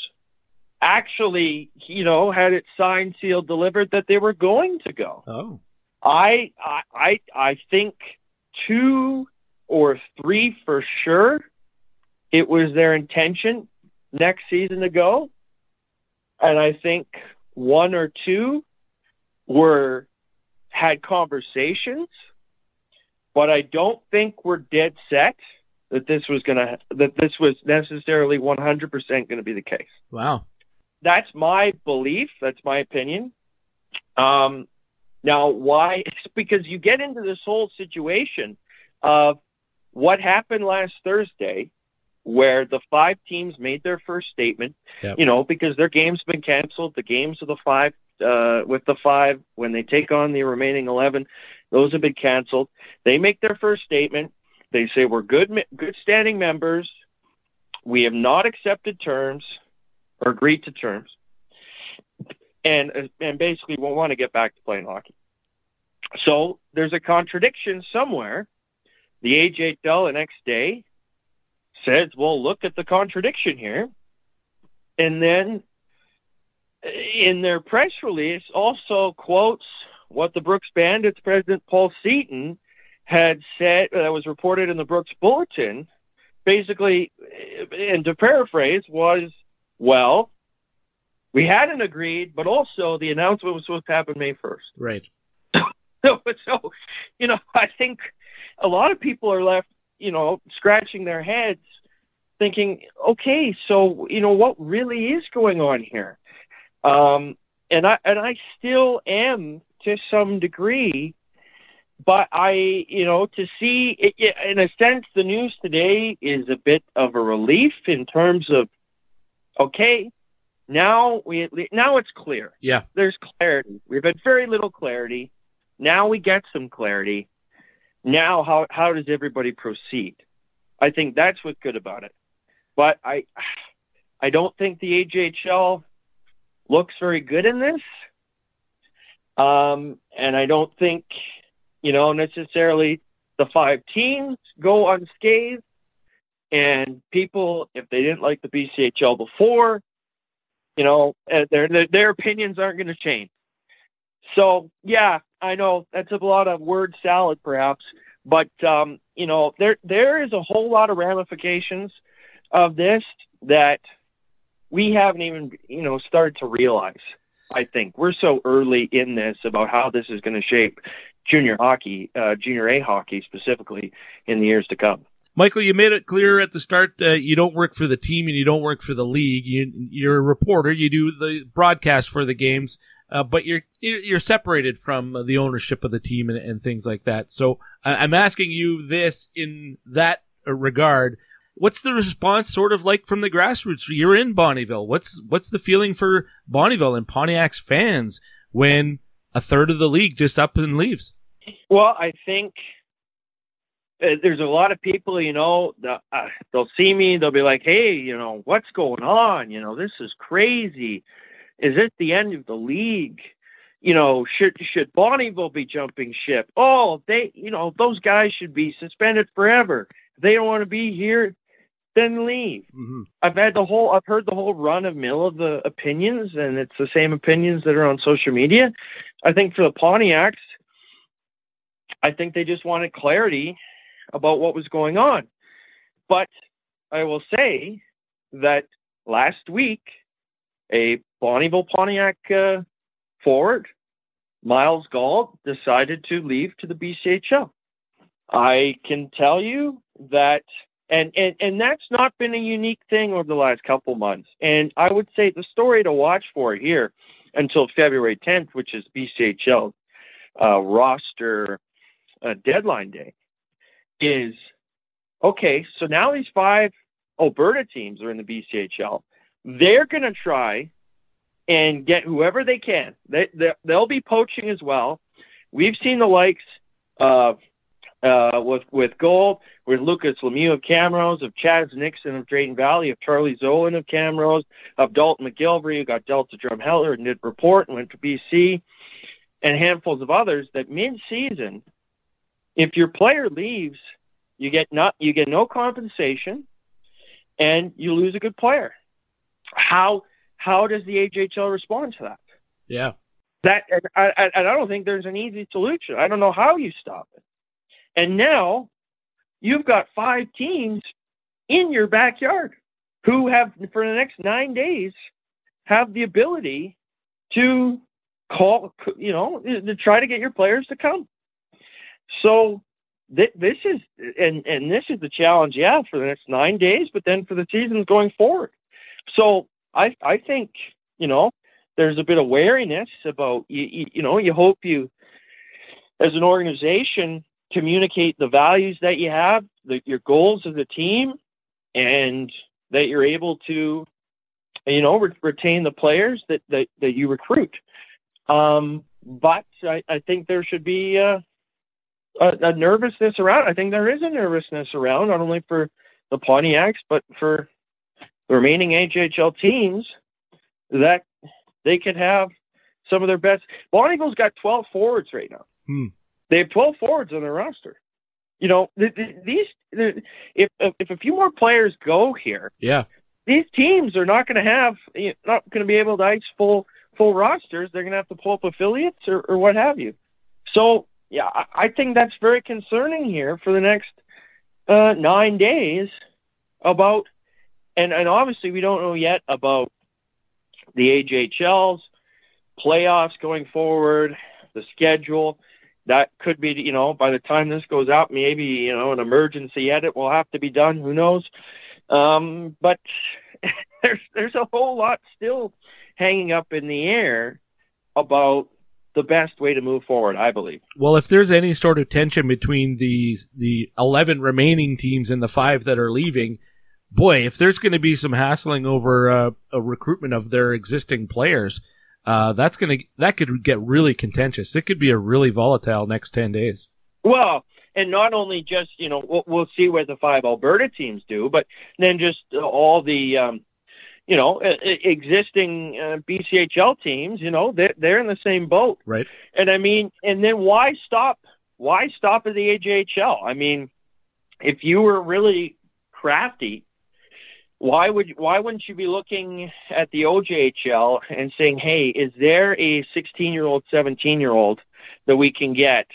actually, you know, had it signed, sealed, delivered that they were going to go. Oh. I I I think two or three for sure. It was their intention next season to go. And I think one or two were had conversations, but I don't think we're dead set that this was gonna that this was necessarily 100% going to be the case. Wow, that's my belief. That's my opinion. Um, now, why? It's because you get into this whole situation of what happened last Thursday, where the five teams made their first statement. Yep. You know, because their game's been canceled. The games of the five uh, with the five when they take on the remaining eleven, those have been canceled. They make their first statement. They say we're good, good standing members. We have not accepted terms or agreed to terms, and and basically we want to get back to playing hockey. So there's a contradiction somewhere. The AJHL the next day says, "Well, look at the contradiction here," and then in their press release also quotes what the Brooks Bandits president Paul Seaton had said uh, that was reported in the Brooks Bulletin. Basically, and to paraphrase, was well, we hadn't agreed, but also the announcement was supposed to happen May first. Right. So, so, you know, I think a lot of people are left, you know, scratching their heads, thinking, okay, so you know, what really is going on here? Um, and I and I still am to some degree, but I, you know, to see it, in a sense, the news today is a bit of a relief in terms of, okay, now we now it's clear. Yeah, there's clarity. We've had very little clarity. Now we get some clarity. Now, how how does everybody proceed? I think that's what's good about it. But I I don't think the AJHL looks very good in this. Um, and I don't think, you know, necessarily the five teams go unscathed. And people, if they didn't like the BCHL before, you know, uh, their their, their opinions aren't going to change. So yeah, I know that's a lot of word salad, perhaps, but um, you know, there there is a whole lot of ramifications of this that we haven't even you know started to realize. I think we're so early in this about how this is going to shape junior hockey, uh, junior A hockey specifically in the years to come. Michael, you made it clear at the start uh, you don't work for the team and you don't work for the league. You, you're a reporter. You do the broadcast for the games, uh, but you're you're separated from the ownership of the team and, and things like that. So I'm asking you this in that regard. What's the response sort of like from the grassroots? You're in Bonnyville. What's what's the feeling for Bonnyville and Pontiac's fans when a third of the league just up and leaves? Well, I think there's a lot of people, you know, uh, they'll see me, they'll be like, "Hey, you know, what's going on? You know, this is crazy. Is it the end of the league? You know, should should Bonnyville be jumping ship? Oh, they, you know, those guys should be suspended forever. If they don't want to be here, then leave. Mm-hmm. I've had the whole, I've heard the whole run of mill of the opinions, and it's the same opinions that are on social media. I think for the Pontiacs, I think they just wanted clarity about what was going on. But I will say that last week, a Bonnyville Pontiac uh, forward, Miles Gall, decided to leave to the BCHL. I can tell you that, and, and, and that's not been a unique thing over the last couple months. And I would say the story to watch for here until February 10th, which is BCHL uh, roster uh, deadline day, is okay. So now these five Alberta teams are in the BCHL, they're going to try and get whoever they can. They, they they'll be poaching as well. We've seen the likes of uh, with with Gold, with Lucas Lemieux of Camrose, of Chaz Nixon of Drayton Valley, of Charlie Zolan of Camrose, of Dalton McGilvery, who got Delta Drumheller and did report and went to BC, and handfuls of others. That mid-season, if your player leaves, you get not you get no compensation, and you lose a good player. How how does the AJHL respond to that? Yeah. That and I, and I don't think there's an easy solution. I don't know how you stop it. And now you've got five teams in your backyard who have, for the next nine days, have the ability to call, you know, to try to get your players to come. So th- this is, and and this is the challenge, yeah, for the next nine days, but then for the seasons going forward. So I I think you know there's a bit of wariness about you, you, you know you hope you as an organization communicate the values that you have, the, your goals as a team, and that you're able to, you know, re- retain the players that, that, that you recruit. Um, but I, I think there should be uh, a, a nervousness around. I think there is a nervousness around, not only for the Pontiacs, but for the remaining AJHL teams that they could have some of their best. Bonnyville's got 12 forwards right now. Hmm. They have 12 forwards on their roster. You know, th- th- these if if a few more players go here, yeah, these teams are not going to have you know, not going to be able to ice full full rosters. They're going to have to pull up affiliates or, or what have you. So yeah, I, I think that's very concerning here for the next uh, nine days about and and obviously we don't know yet about the AJHL's playoffs going forward, the schedule that could be, you know, by the time this goes out, maybe, you know, an emergency edit will have to be done. Who knows? Um, but there's there's a whole lot still hanging up in the air about the best way to move forward, I believe. Well, if there's any sort of tension between the the 11 remaining teams and the five that are leaving, boy, if there's going to be some hassling over uh, a recruitment of their existing players, uh, that's going to that could get really contentious. It could be a really volatile next ten days. Well, and not only just you know we'll, we'll see what the five Alberta teams do, but then just all the um, you know existing uh, BCHL teams. You know they're they're in the same boat, right? And I mean, and then why stop? Why stop at the AJHL? I mean, if you were really crafty why would why wouldn't you be looking at the OJHL and saying, "Hey, is there a 16-year-old, 17-year-old that we can get,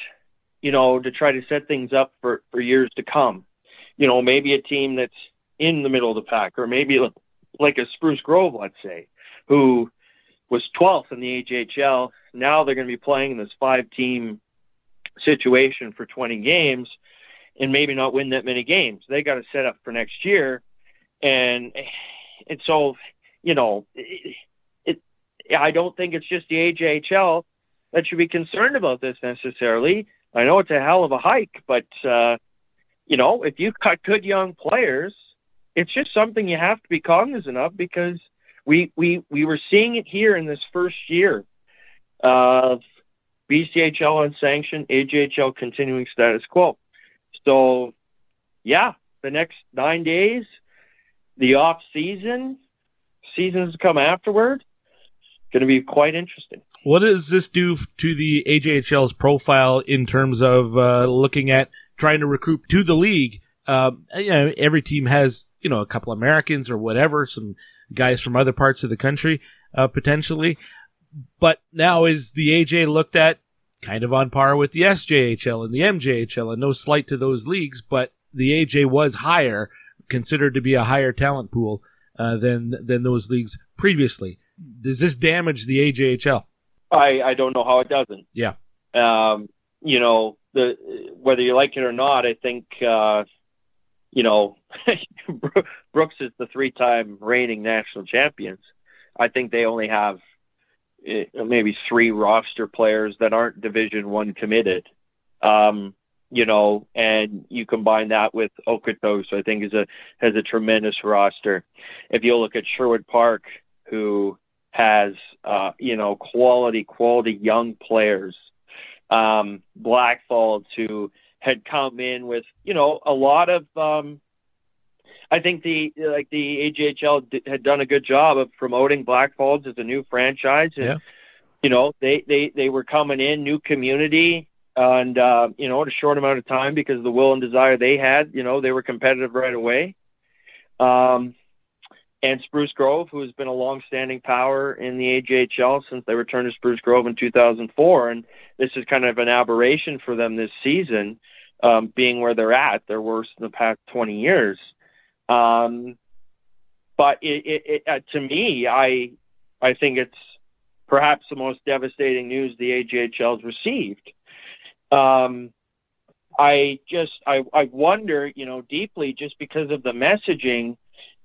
you know, to try to set things up for for years to come? You know, maybe a team that's in the middle of the pack, or maybe like a Spruce Grove, let's say, who was 12th in the AJHL. Now they're going to be playing in this five-team situation for 20 games, and maybe not win that many games. They got to set up for next year." and and so you know it, it I don't think it's just the AJHL that should be concerned about this necessarily. I know it's a hell of a hike, but uh, you know if you cut good young players, it's just something you have to be cognizant of because we we we were seeing it here in this first year of BCHL unsanctioned, AJHL continuing status quo. So, yeah, the next nine days, the off season, seasons to come afterward, going to be quite interesting. What does this do to the AJHL's profile in terms of uh, looking at trying to recruit to the league? Um, you know, every team has you know a couple Americans or whatever, some guys from other parts of the country uh, potentially. But now is the AJ looked at kind of on par with the SJHL and the MJHL, and no slight to those leagues, but the AJ was higher considered to be a higher talent pool uh, than than those leagues previously. Does this damage the AJHL? I I don't know how it doesn't. Yeah. Um, you know the whether you like it or not, I think uh, you know Brooks is the three-time reigning national champions. I think they only have uh, maybe three roster players that aren't Division One committed. Um, you know, and you combine that with Okotoks, I think is a has a tremendous roster. If you look at Sherwood Park, who has uh, you know quality quality young players, um, Blackfalds who had come in with you know a lot of um, I think the like the AJHL d- had done a good job of promoting Blackfalds as a new franchise and Yeah. you know they they they were coming in new community and uh, you know in a short amount of time because of the will and desire they had you know they were competitive right away um and Spruce Grove who has been a long-standing power in the AJHL since they returned to Spruce Grove in 2004 and this is kind of an aberration for them this season um being where they're at they're worse in the past 20 years um but it, it, it uh, to me I I think it's perhaps the most devastating news the AJHL has received. Um, I just I, I wonder, you know, deeply just because of the messaging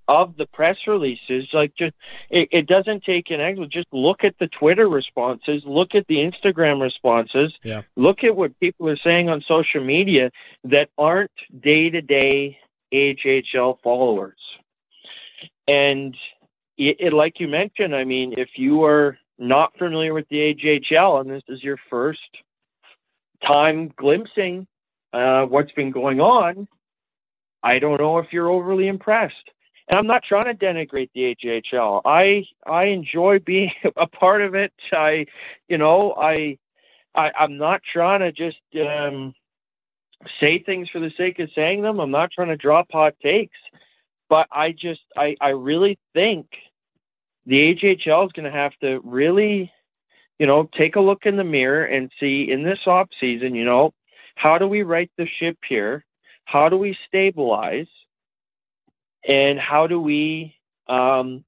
of the press releases, like just it, it doesn't take an angle. Just look at the Twitter responses, look at the Instagram responses, Yeah. look at what people are saying on social media that aren't day to day AHL followers. And it, it, like you mentioned, I mean, if you are not familiar with the AJHL and this is your first time glimpsing uh, what's been going on, I don't know if you're overly impressed. And I'm not trying to denigrate the AJHL. I I enjoy being a part of it. I, you know, I, I I'm not trying to just um, say things for the sake of saying them. I'm not trying to drop hot takes, but I just I I really think the AJHL is going to have to really, you know, take a look in the mirror and see in this off season, you know, how do we right the ship here? How do we stabilize? And how do we um,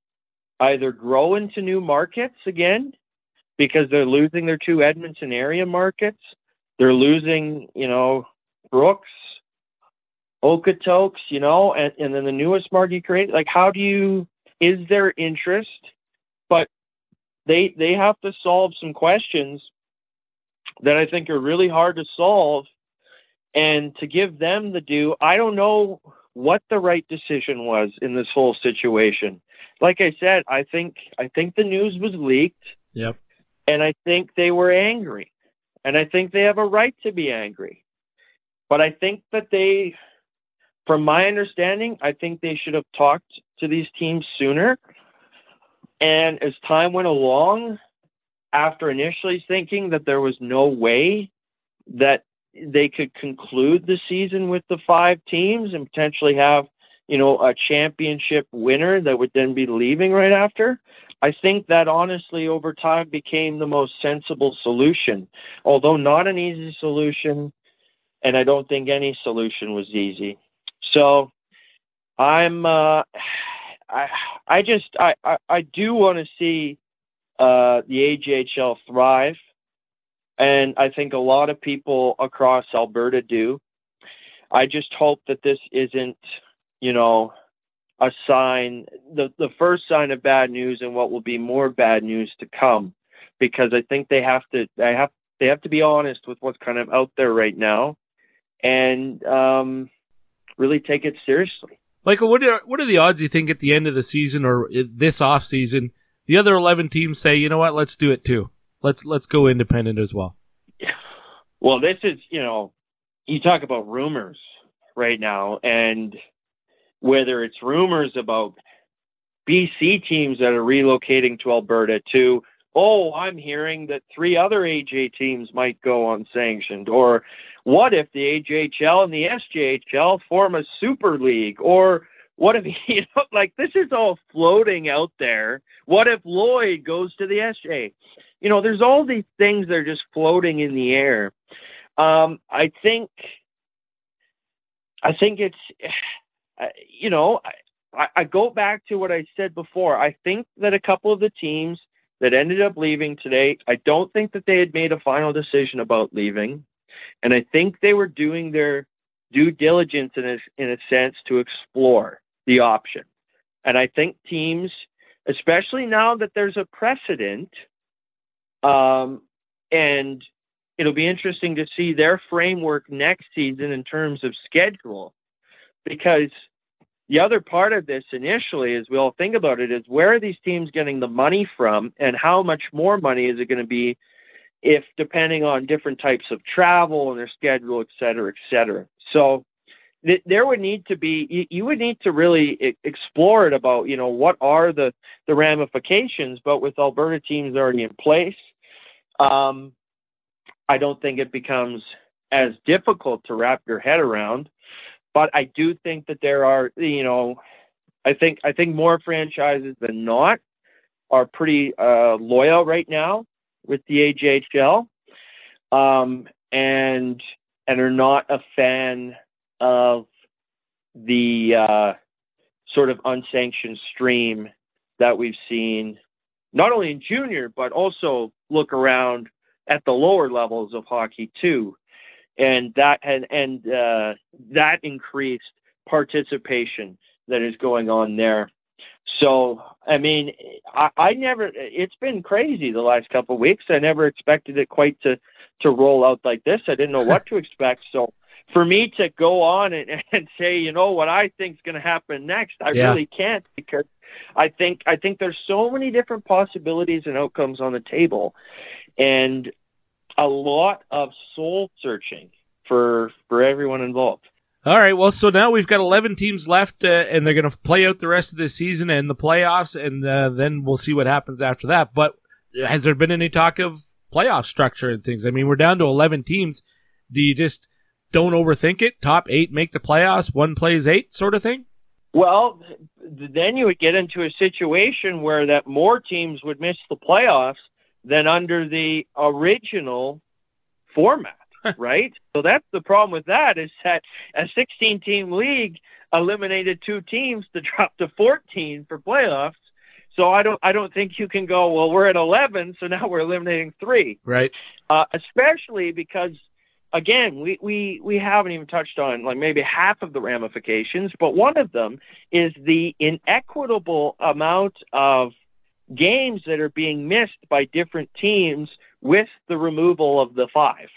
either grow into new markets again because they're losing their two Edmonton area markets? They're losing, you know, Brooks, Okotoks, you know, and, and then the newest market create. Like, how do you? Is there interest? But they they have to solve some questions that I think are really hard to solve, and to give them the due. I don't know what the right decision was in this whole situation. Like I said, I think I think the news was leaked, Yep. and I think they were angry, and I think they have a right to be angry. But I think that they, from my understanding, I think they should have talked to these teams sooner. And as time went along, after initially thinking that there was no way that they could conclude the season with the five teams and potentially have, you know, a championship winner that would then be leaving right after. I think that honestly over time became the most sensible solution, although not an easy solution. And I don't think any solution was easy. So I'm, uh, I, I just, I, I, I do want to see uh, the AJHL thrive. And I think a lot of people across Alberta do. I just hope that this isn't, you know, a sign, the, the first sign of bad news and what will be more bad news to come. Because I think they have to, they have, they have to be honest with what's kind of out there right now and um, really take it seriously. Michael, what are what are the odds you think at the end of the season or this off season, the other eleven teams say, you know what, let's do it too. Let's let's go independent as well. Well, this is, you know, you talk about rumors right now, and whether it's rumors about BC teams that are relocating to Alberta to, oh, I'm hearing that three other AJ teams might go unsanctioned, or what if the AJHL and the SJHL form a super league, or what if, you know, like this is all floating out there. What if Lloyd goes to the SJ? You know, there's all these things that are just floating in the air. Um, I think, I think it's, you know, I, I go back to what I said before. I think that a couple of the teams that ended up leaving today, I don't think that they had made a final decision about leaving, and I think they were doing their due diligence in a, in a sense to explore the option. And I think teams, especially now that there's a precedent, um, and it'll be interesting to see their framework next season in terms of schedule, because the other part of this initially, as we all think about it, is where are these teams getting the money from, and how much more money is it going to be if depending on different types of travel and their schedule, et cetera, et cetera. So th- there would need to be you, would need to really explore it about you know what are the the ramifications. But with Alberta teams already in place, um, I don't think it becomes as difficult to wrap your head around. But I do think that there are you know I think I think more franchises than not are pretty uh, loyal right now with the AJHL, um, and and are not a fan of the uh, sort of unsanctioned stream that we've seen, not only in junior but also look around at the lower levels of hockey too, and that and and uh, that increased participation that is going on there. So, I mean, I, I never, it's been crazy the last couple of weeks. I never expected it quite to, to roll out like this. I didn't know what to expect. So for me to go on and, and say, you know, what I think is going to happen next, I Yeah. really can't because I think, I think there's so many different possibilities and outcomes on the table and a lot of soul searching for, for everyone involved. All right. Well, so now we've got 11 teams left, uh, and they're going to play out the rest of the season and the playoffs, and uh, then we'll see what happens after that. But has there been any talk of playoff structure and things? I mean, we're down to 11 teams. Do you just don't overthink it? Top eight make the playoffs, one plays eight, sort of thing? Well, then you would get into a situation where that more teams would miss the playoffs than under the original format, right? So that's the problem with that is that a 16 team league eliminated two teams to drop to 14 for playoffs. So I don't I don't think you can go, well, we're at 11, so now we're eliminating 3 Right. uh, especially because again we, we we haven't even touched on like maybe half of the ramifications but one of them is the inequitable amount of games that are being missed by different teams with the removal of the five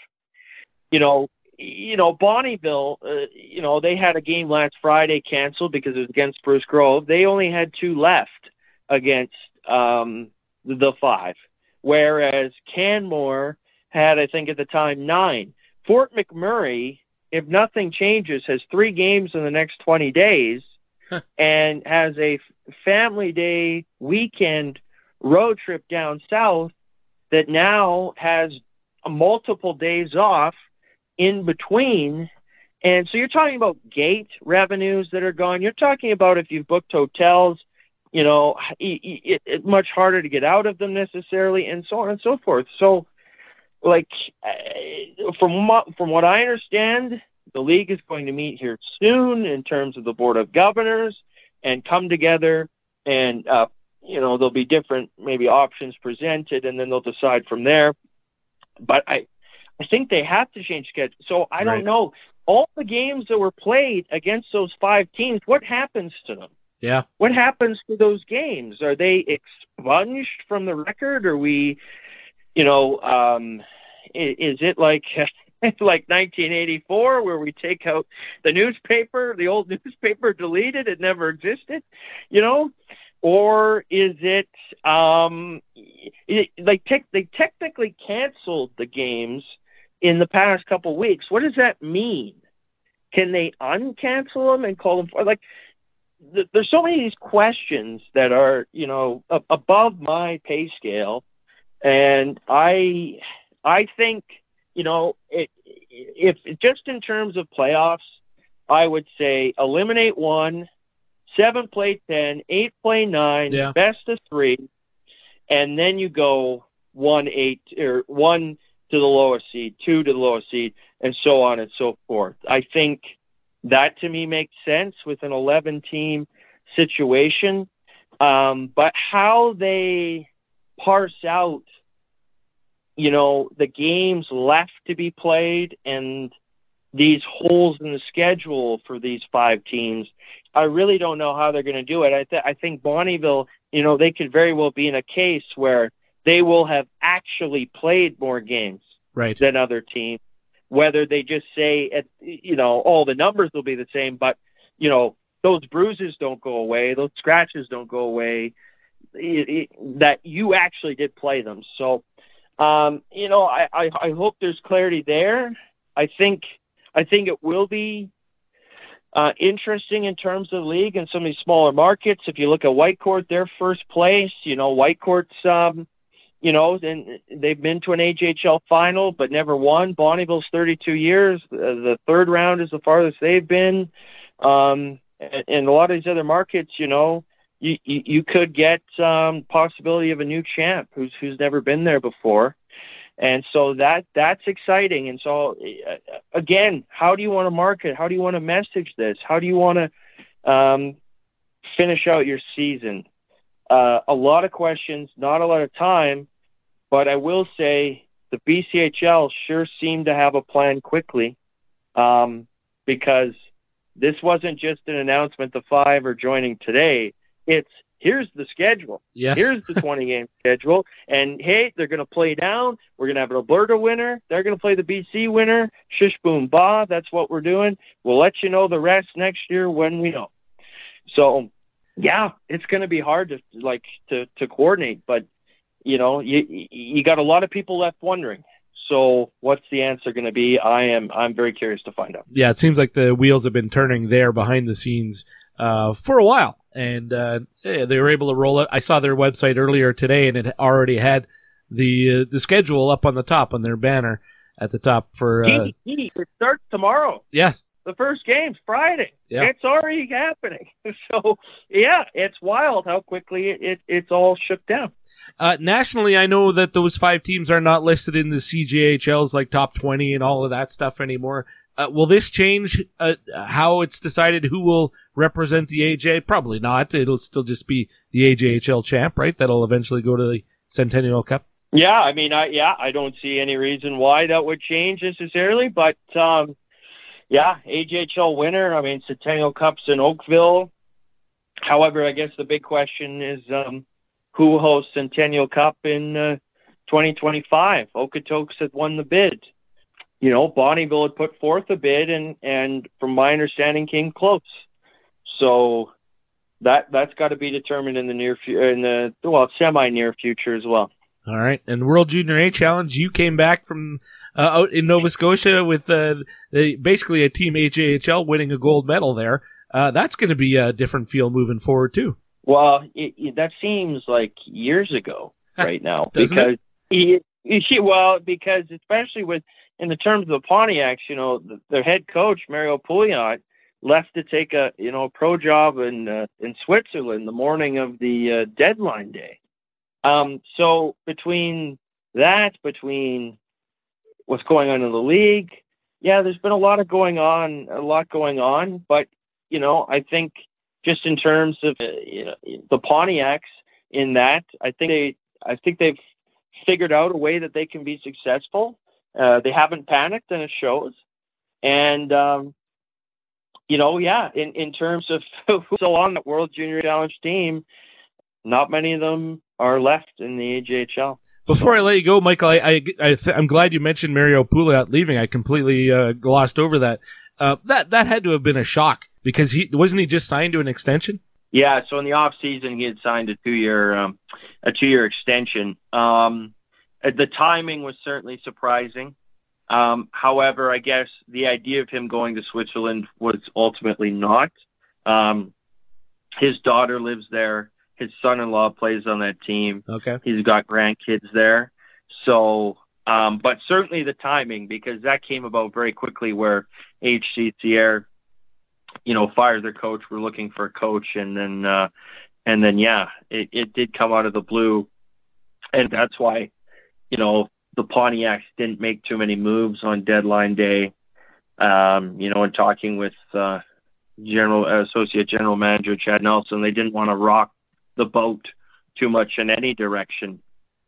you know you know Bonnyville uh, you know they had a game last Friday canceled because it was against Spruce Grove they only had two left against um the five whereas Canmore had, I think at the time, nine. Fort McMurray, if nothing changes, has three games in the next 20 days and has a family day weekend road trip down south that now has multiple days off in between. And so you're talking about gate revenues that are gone. You're talking about if you've booked hotels, you know, it, it, it's much harder to get out of them necessarily, and so on and so forth. So, like, uh, from what, from what I understand, the league is going to meet here soon in terms of the board of governors and come together, and uh, you know, there'll be different maybe options presented, and then they'll decide from there. But I, I think they have to change schedule. So I Right. don't know. All the games that were played against those five teams, what happens to them? Yeah. What happens to those games? Are they expunged from the record? Are we, you know, um, i- is it like like 1984 where we take out the newspaper, the old newspaper, deleted, it, never existed, you know? Or is it um, it, like tech they technically canceled the games in the past couple weeks? What does that mean? Can they uncancel them and call them for like? th- there's so many of these questions that are you know above my pay scale and i i think you know it, if just in terms of playoffs i would say eliminate one seven play ten eight play nine Yeah. best of three and then you go one eight or one to the lowest seed two to the lowest seed and so on and so forth i think that to me makes sense with an 11 team situation. Um, but how they parse out, you know, the games left to be played and these holes in the schedule for these five teams, I really don't know how they're going to do it. I, th- I think Bonnyville, you know, they could very well be in a case where they will have actually played more games right. than other teams. Whether they just say, at, you know, all the numbers will be the same, but you know, those bruises don't go away, those scratches don't go away. That you actually did play them. So, um, you know, I, I, I hope there's clarity there. I think I think it will be uh, interesting in terms of the league and some of these smaller markets. If you look at Whitecourt, they're first place. You know, Whitecourt's, um, you know, and they've been to an AJHL final but never won. Bonnyville's 32 years. The third round is the farthest they've been. Um, and, and a lot of these other markets, you know, you, you, could get um, possibility of a new champ who's who's never been there before. And so that that's exciting. And so uh, again how do you want to market? How do you want to message this? How do you want to um, finish out your season? Uh, a lot of questions not a lot of time but i will say the bchl sure seemed to have a plan quickly um, because this wasn't just an announcement the five are joining today it's here's the schedule. Yes. Here's the 20 game schedule. And hey, they're going to play down. We're going to have an Alberta winner. They're going to play the BC winner. Shish boom ba. That's what we're doing. We'll let you know the rest next year when we know. So, yeah, it's going to be hard to like to to coordinate, but you know, you you got a lot of people left wondering. So, what's the answer going to be? I am I'm very curious to find out. Yeah, it seems like the wheels have been turning there behind the scenes uh, for a while and uh, they were able to roll it. I saw their website earlier today, and it already had the uh, the schedule up on the top on their banner at the top for. Uh, it starts tomorrow. Yes, the first game's Friday. Yeah. It's already happening. So yeah, it's wild how quickly it, it it's all shook down. Uh, nationally, I know that those five teams are not listed in the CJHLs like top 20 and all of that stuff anymore. Uh, will this change uh, how it's decided who will represent the AJ? Probably not. It'll still just be the AJHL champ, right? That'll eventually go to the Centennial Cup. Yeah, I mean, I yeah, I don't see any reason why that would change necessarily, but um, yeah, AJHL winner. I mean, Centennial Cups in Oakville. However, I guess the big question is um, who hosts Centennial Cup in uh, 2025. Okotoks had won the bid you know, Bonnyville had put forth a bid, and and from my understanding, came close. So that that's got to be determined in the near future, in the well, semi near future as well. All right, and World Junior A Challenge, you came back from uh, out in Nova Scotia with uh, the, basically a team AJHL winning a gold medal there. Uh, that's going to be a different feel moving forward too. Well, it, it, that seems like years ago right now because it? He, well, because especially with in the terms of the Pontiacs, you know, the, their head coach Mario Pouliot left to take a you know pro job in uh, in Switzerland the morning of the uh, deadline day. Um, so between that, between what's going on in the league, yeah, there's been a lot of going on, a lot going on. But you know, I think just in terms of uh, you know the Pontiacs, in that, I think they, I think they've figured out a way that they can be successful. Uh, they haven't panicked, and it shows. And um, you know, yeah, in in terms of who's on that World Junior Challenge team, not many of them are left in the AJHL. Before I let you go, Michael, I, I, I am glad you mentioned Mario Pouliot leaving. I completely uh, glossed over that. Uh, that that had to have been a shock because he wasn't he just signed to an extension. Yeah, so in the off season he had signed a two year um, a two year extension. Um, the timing was certainly surprising. Um, however, I guess the idea of him going to Switzerland was ultimately not. Um, his daughter lives there. His son-in-law plays on that team. Okay. He's got grandkids there. So, um, but certainly the timing because that came about very quickly where HCCR, you know, fired their coach. We're looking for a coach, and then, uh, and then, yeah, it, it did come out of the blue, and that's why, you know, the Pontiacs didn't make too many moves on deadline day. Um, you know, in talking with uh, general associate general manager Chad Nelson, they didn't want to rock the boat too much in any direction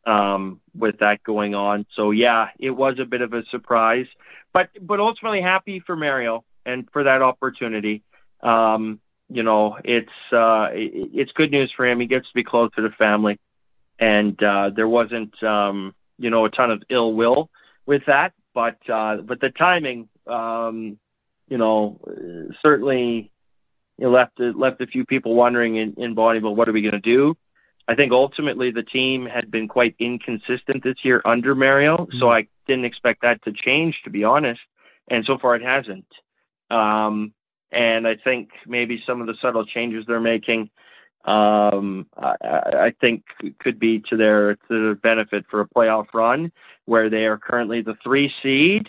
um, with that going on. So yeah, it was a bit of a surprise, but but ultimately happy for Mario and for that opportunity. Um, you know, it's uh, it, it's good news for him. He gets to be close to the family, and uh, there wasn't um, you know a ton of ill will with that. But uh, but the timing, um, you know, certainly you know, left left a few people wondering in, in Bonnyville, what are we going to do? I think ultimately the team had been quite inconsistent this year under Mario, mm-hmm. so I didn't expect that to change, to be honest. And so far, it hasn't. Um, and I think maybe some of the subtle changes they're making, um, I, I think could be to their to their benefit for a playoff run, where they are currently the three seed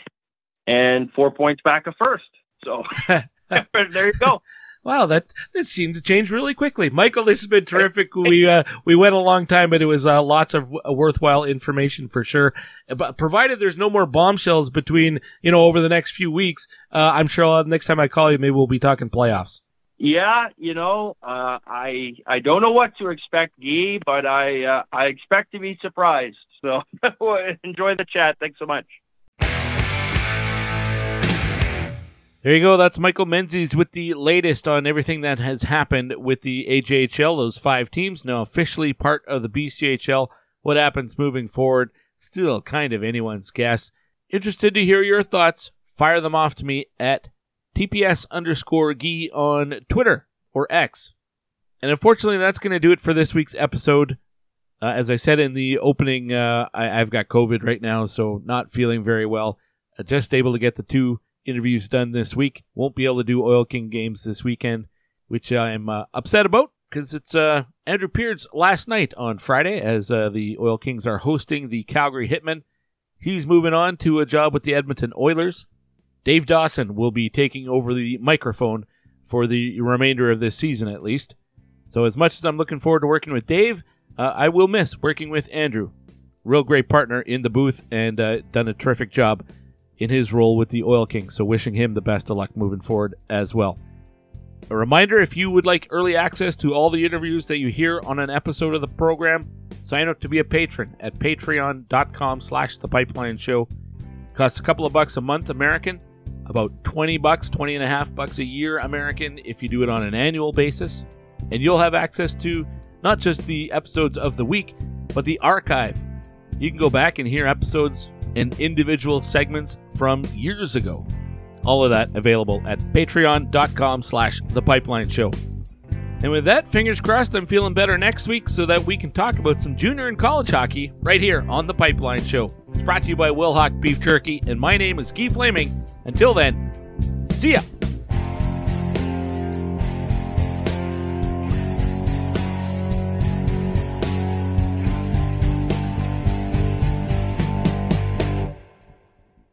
and four points back of first. So there you go. Wow, that that seemed to change really quickly. Michael, this has been terrific. We uh, we went a long time, but it was uh, lots of worthwhile information for sure. But provided there's no more bombshells between you know over the next few weeks, uh, I'm sure uh, next time I call you, maybe we'll be talking playoffs. Yeah, you know, uh, I I don't know what to expect, Guy, but I uh, I expect to be surprised. So enjoy the chat. Thanks so much. There you go. That's Michael Menzies with the latest on everything that has happened with the AJHL. Those five teams now officially part of the BCHL. What happens moving forward? Still kind of anyone's guess. Interested to hear your thoughts? Fire them off to me at TPS underscore Gee on Twitter or X. And unfortunately, that's going to do it for this week's episode. Uh, as I said in the opening, uh, I, have got COVID right now, so not feeling very well. Uh, just able to get the two interviews done this week. Won't be able to do Oil King games this weekend, which I'm uh, upset about because it's uh, Andrew Peard's last night on Friday as uh, the Oil Kings are hosting the Calgary Hitmen. He's moving on to a job with the Edmonton Oilers. Dave Dawson will be taking over the microphone for the remainder of this season, at least. So, as much as I'm looking forward to working with Dave, uh, I will miss working with Andrew. Real great partner in the booth and uh, done a terrific job in his role with the Oil King. So, wishing him the best of luck moving forward as well. A reminder if you would like early access to all the interviews that you hear on an episode of the program, sign up to be a patron at patreon.com slash the pipeline show. Costs a couple of bucks a month American, about 20 bucks, 20 and a half bucks a year American if you do it on an annual basis. And you'll have access to not just the episodes of the week, but the archive. You can go back and hear episodes and individual segments from years ago. All of that available at patreon.com slash the pipeline show. And with that, fingers crossed, I'm feeling better next week so that we can talk about some junior and college hockey right here on the Pipeline Show. It's brought to you by Wilhauk Beef Jerky, and my name is Guy Flaming. Until then, see ya.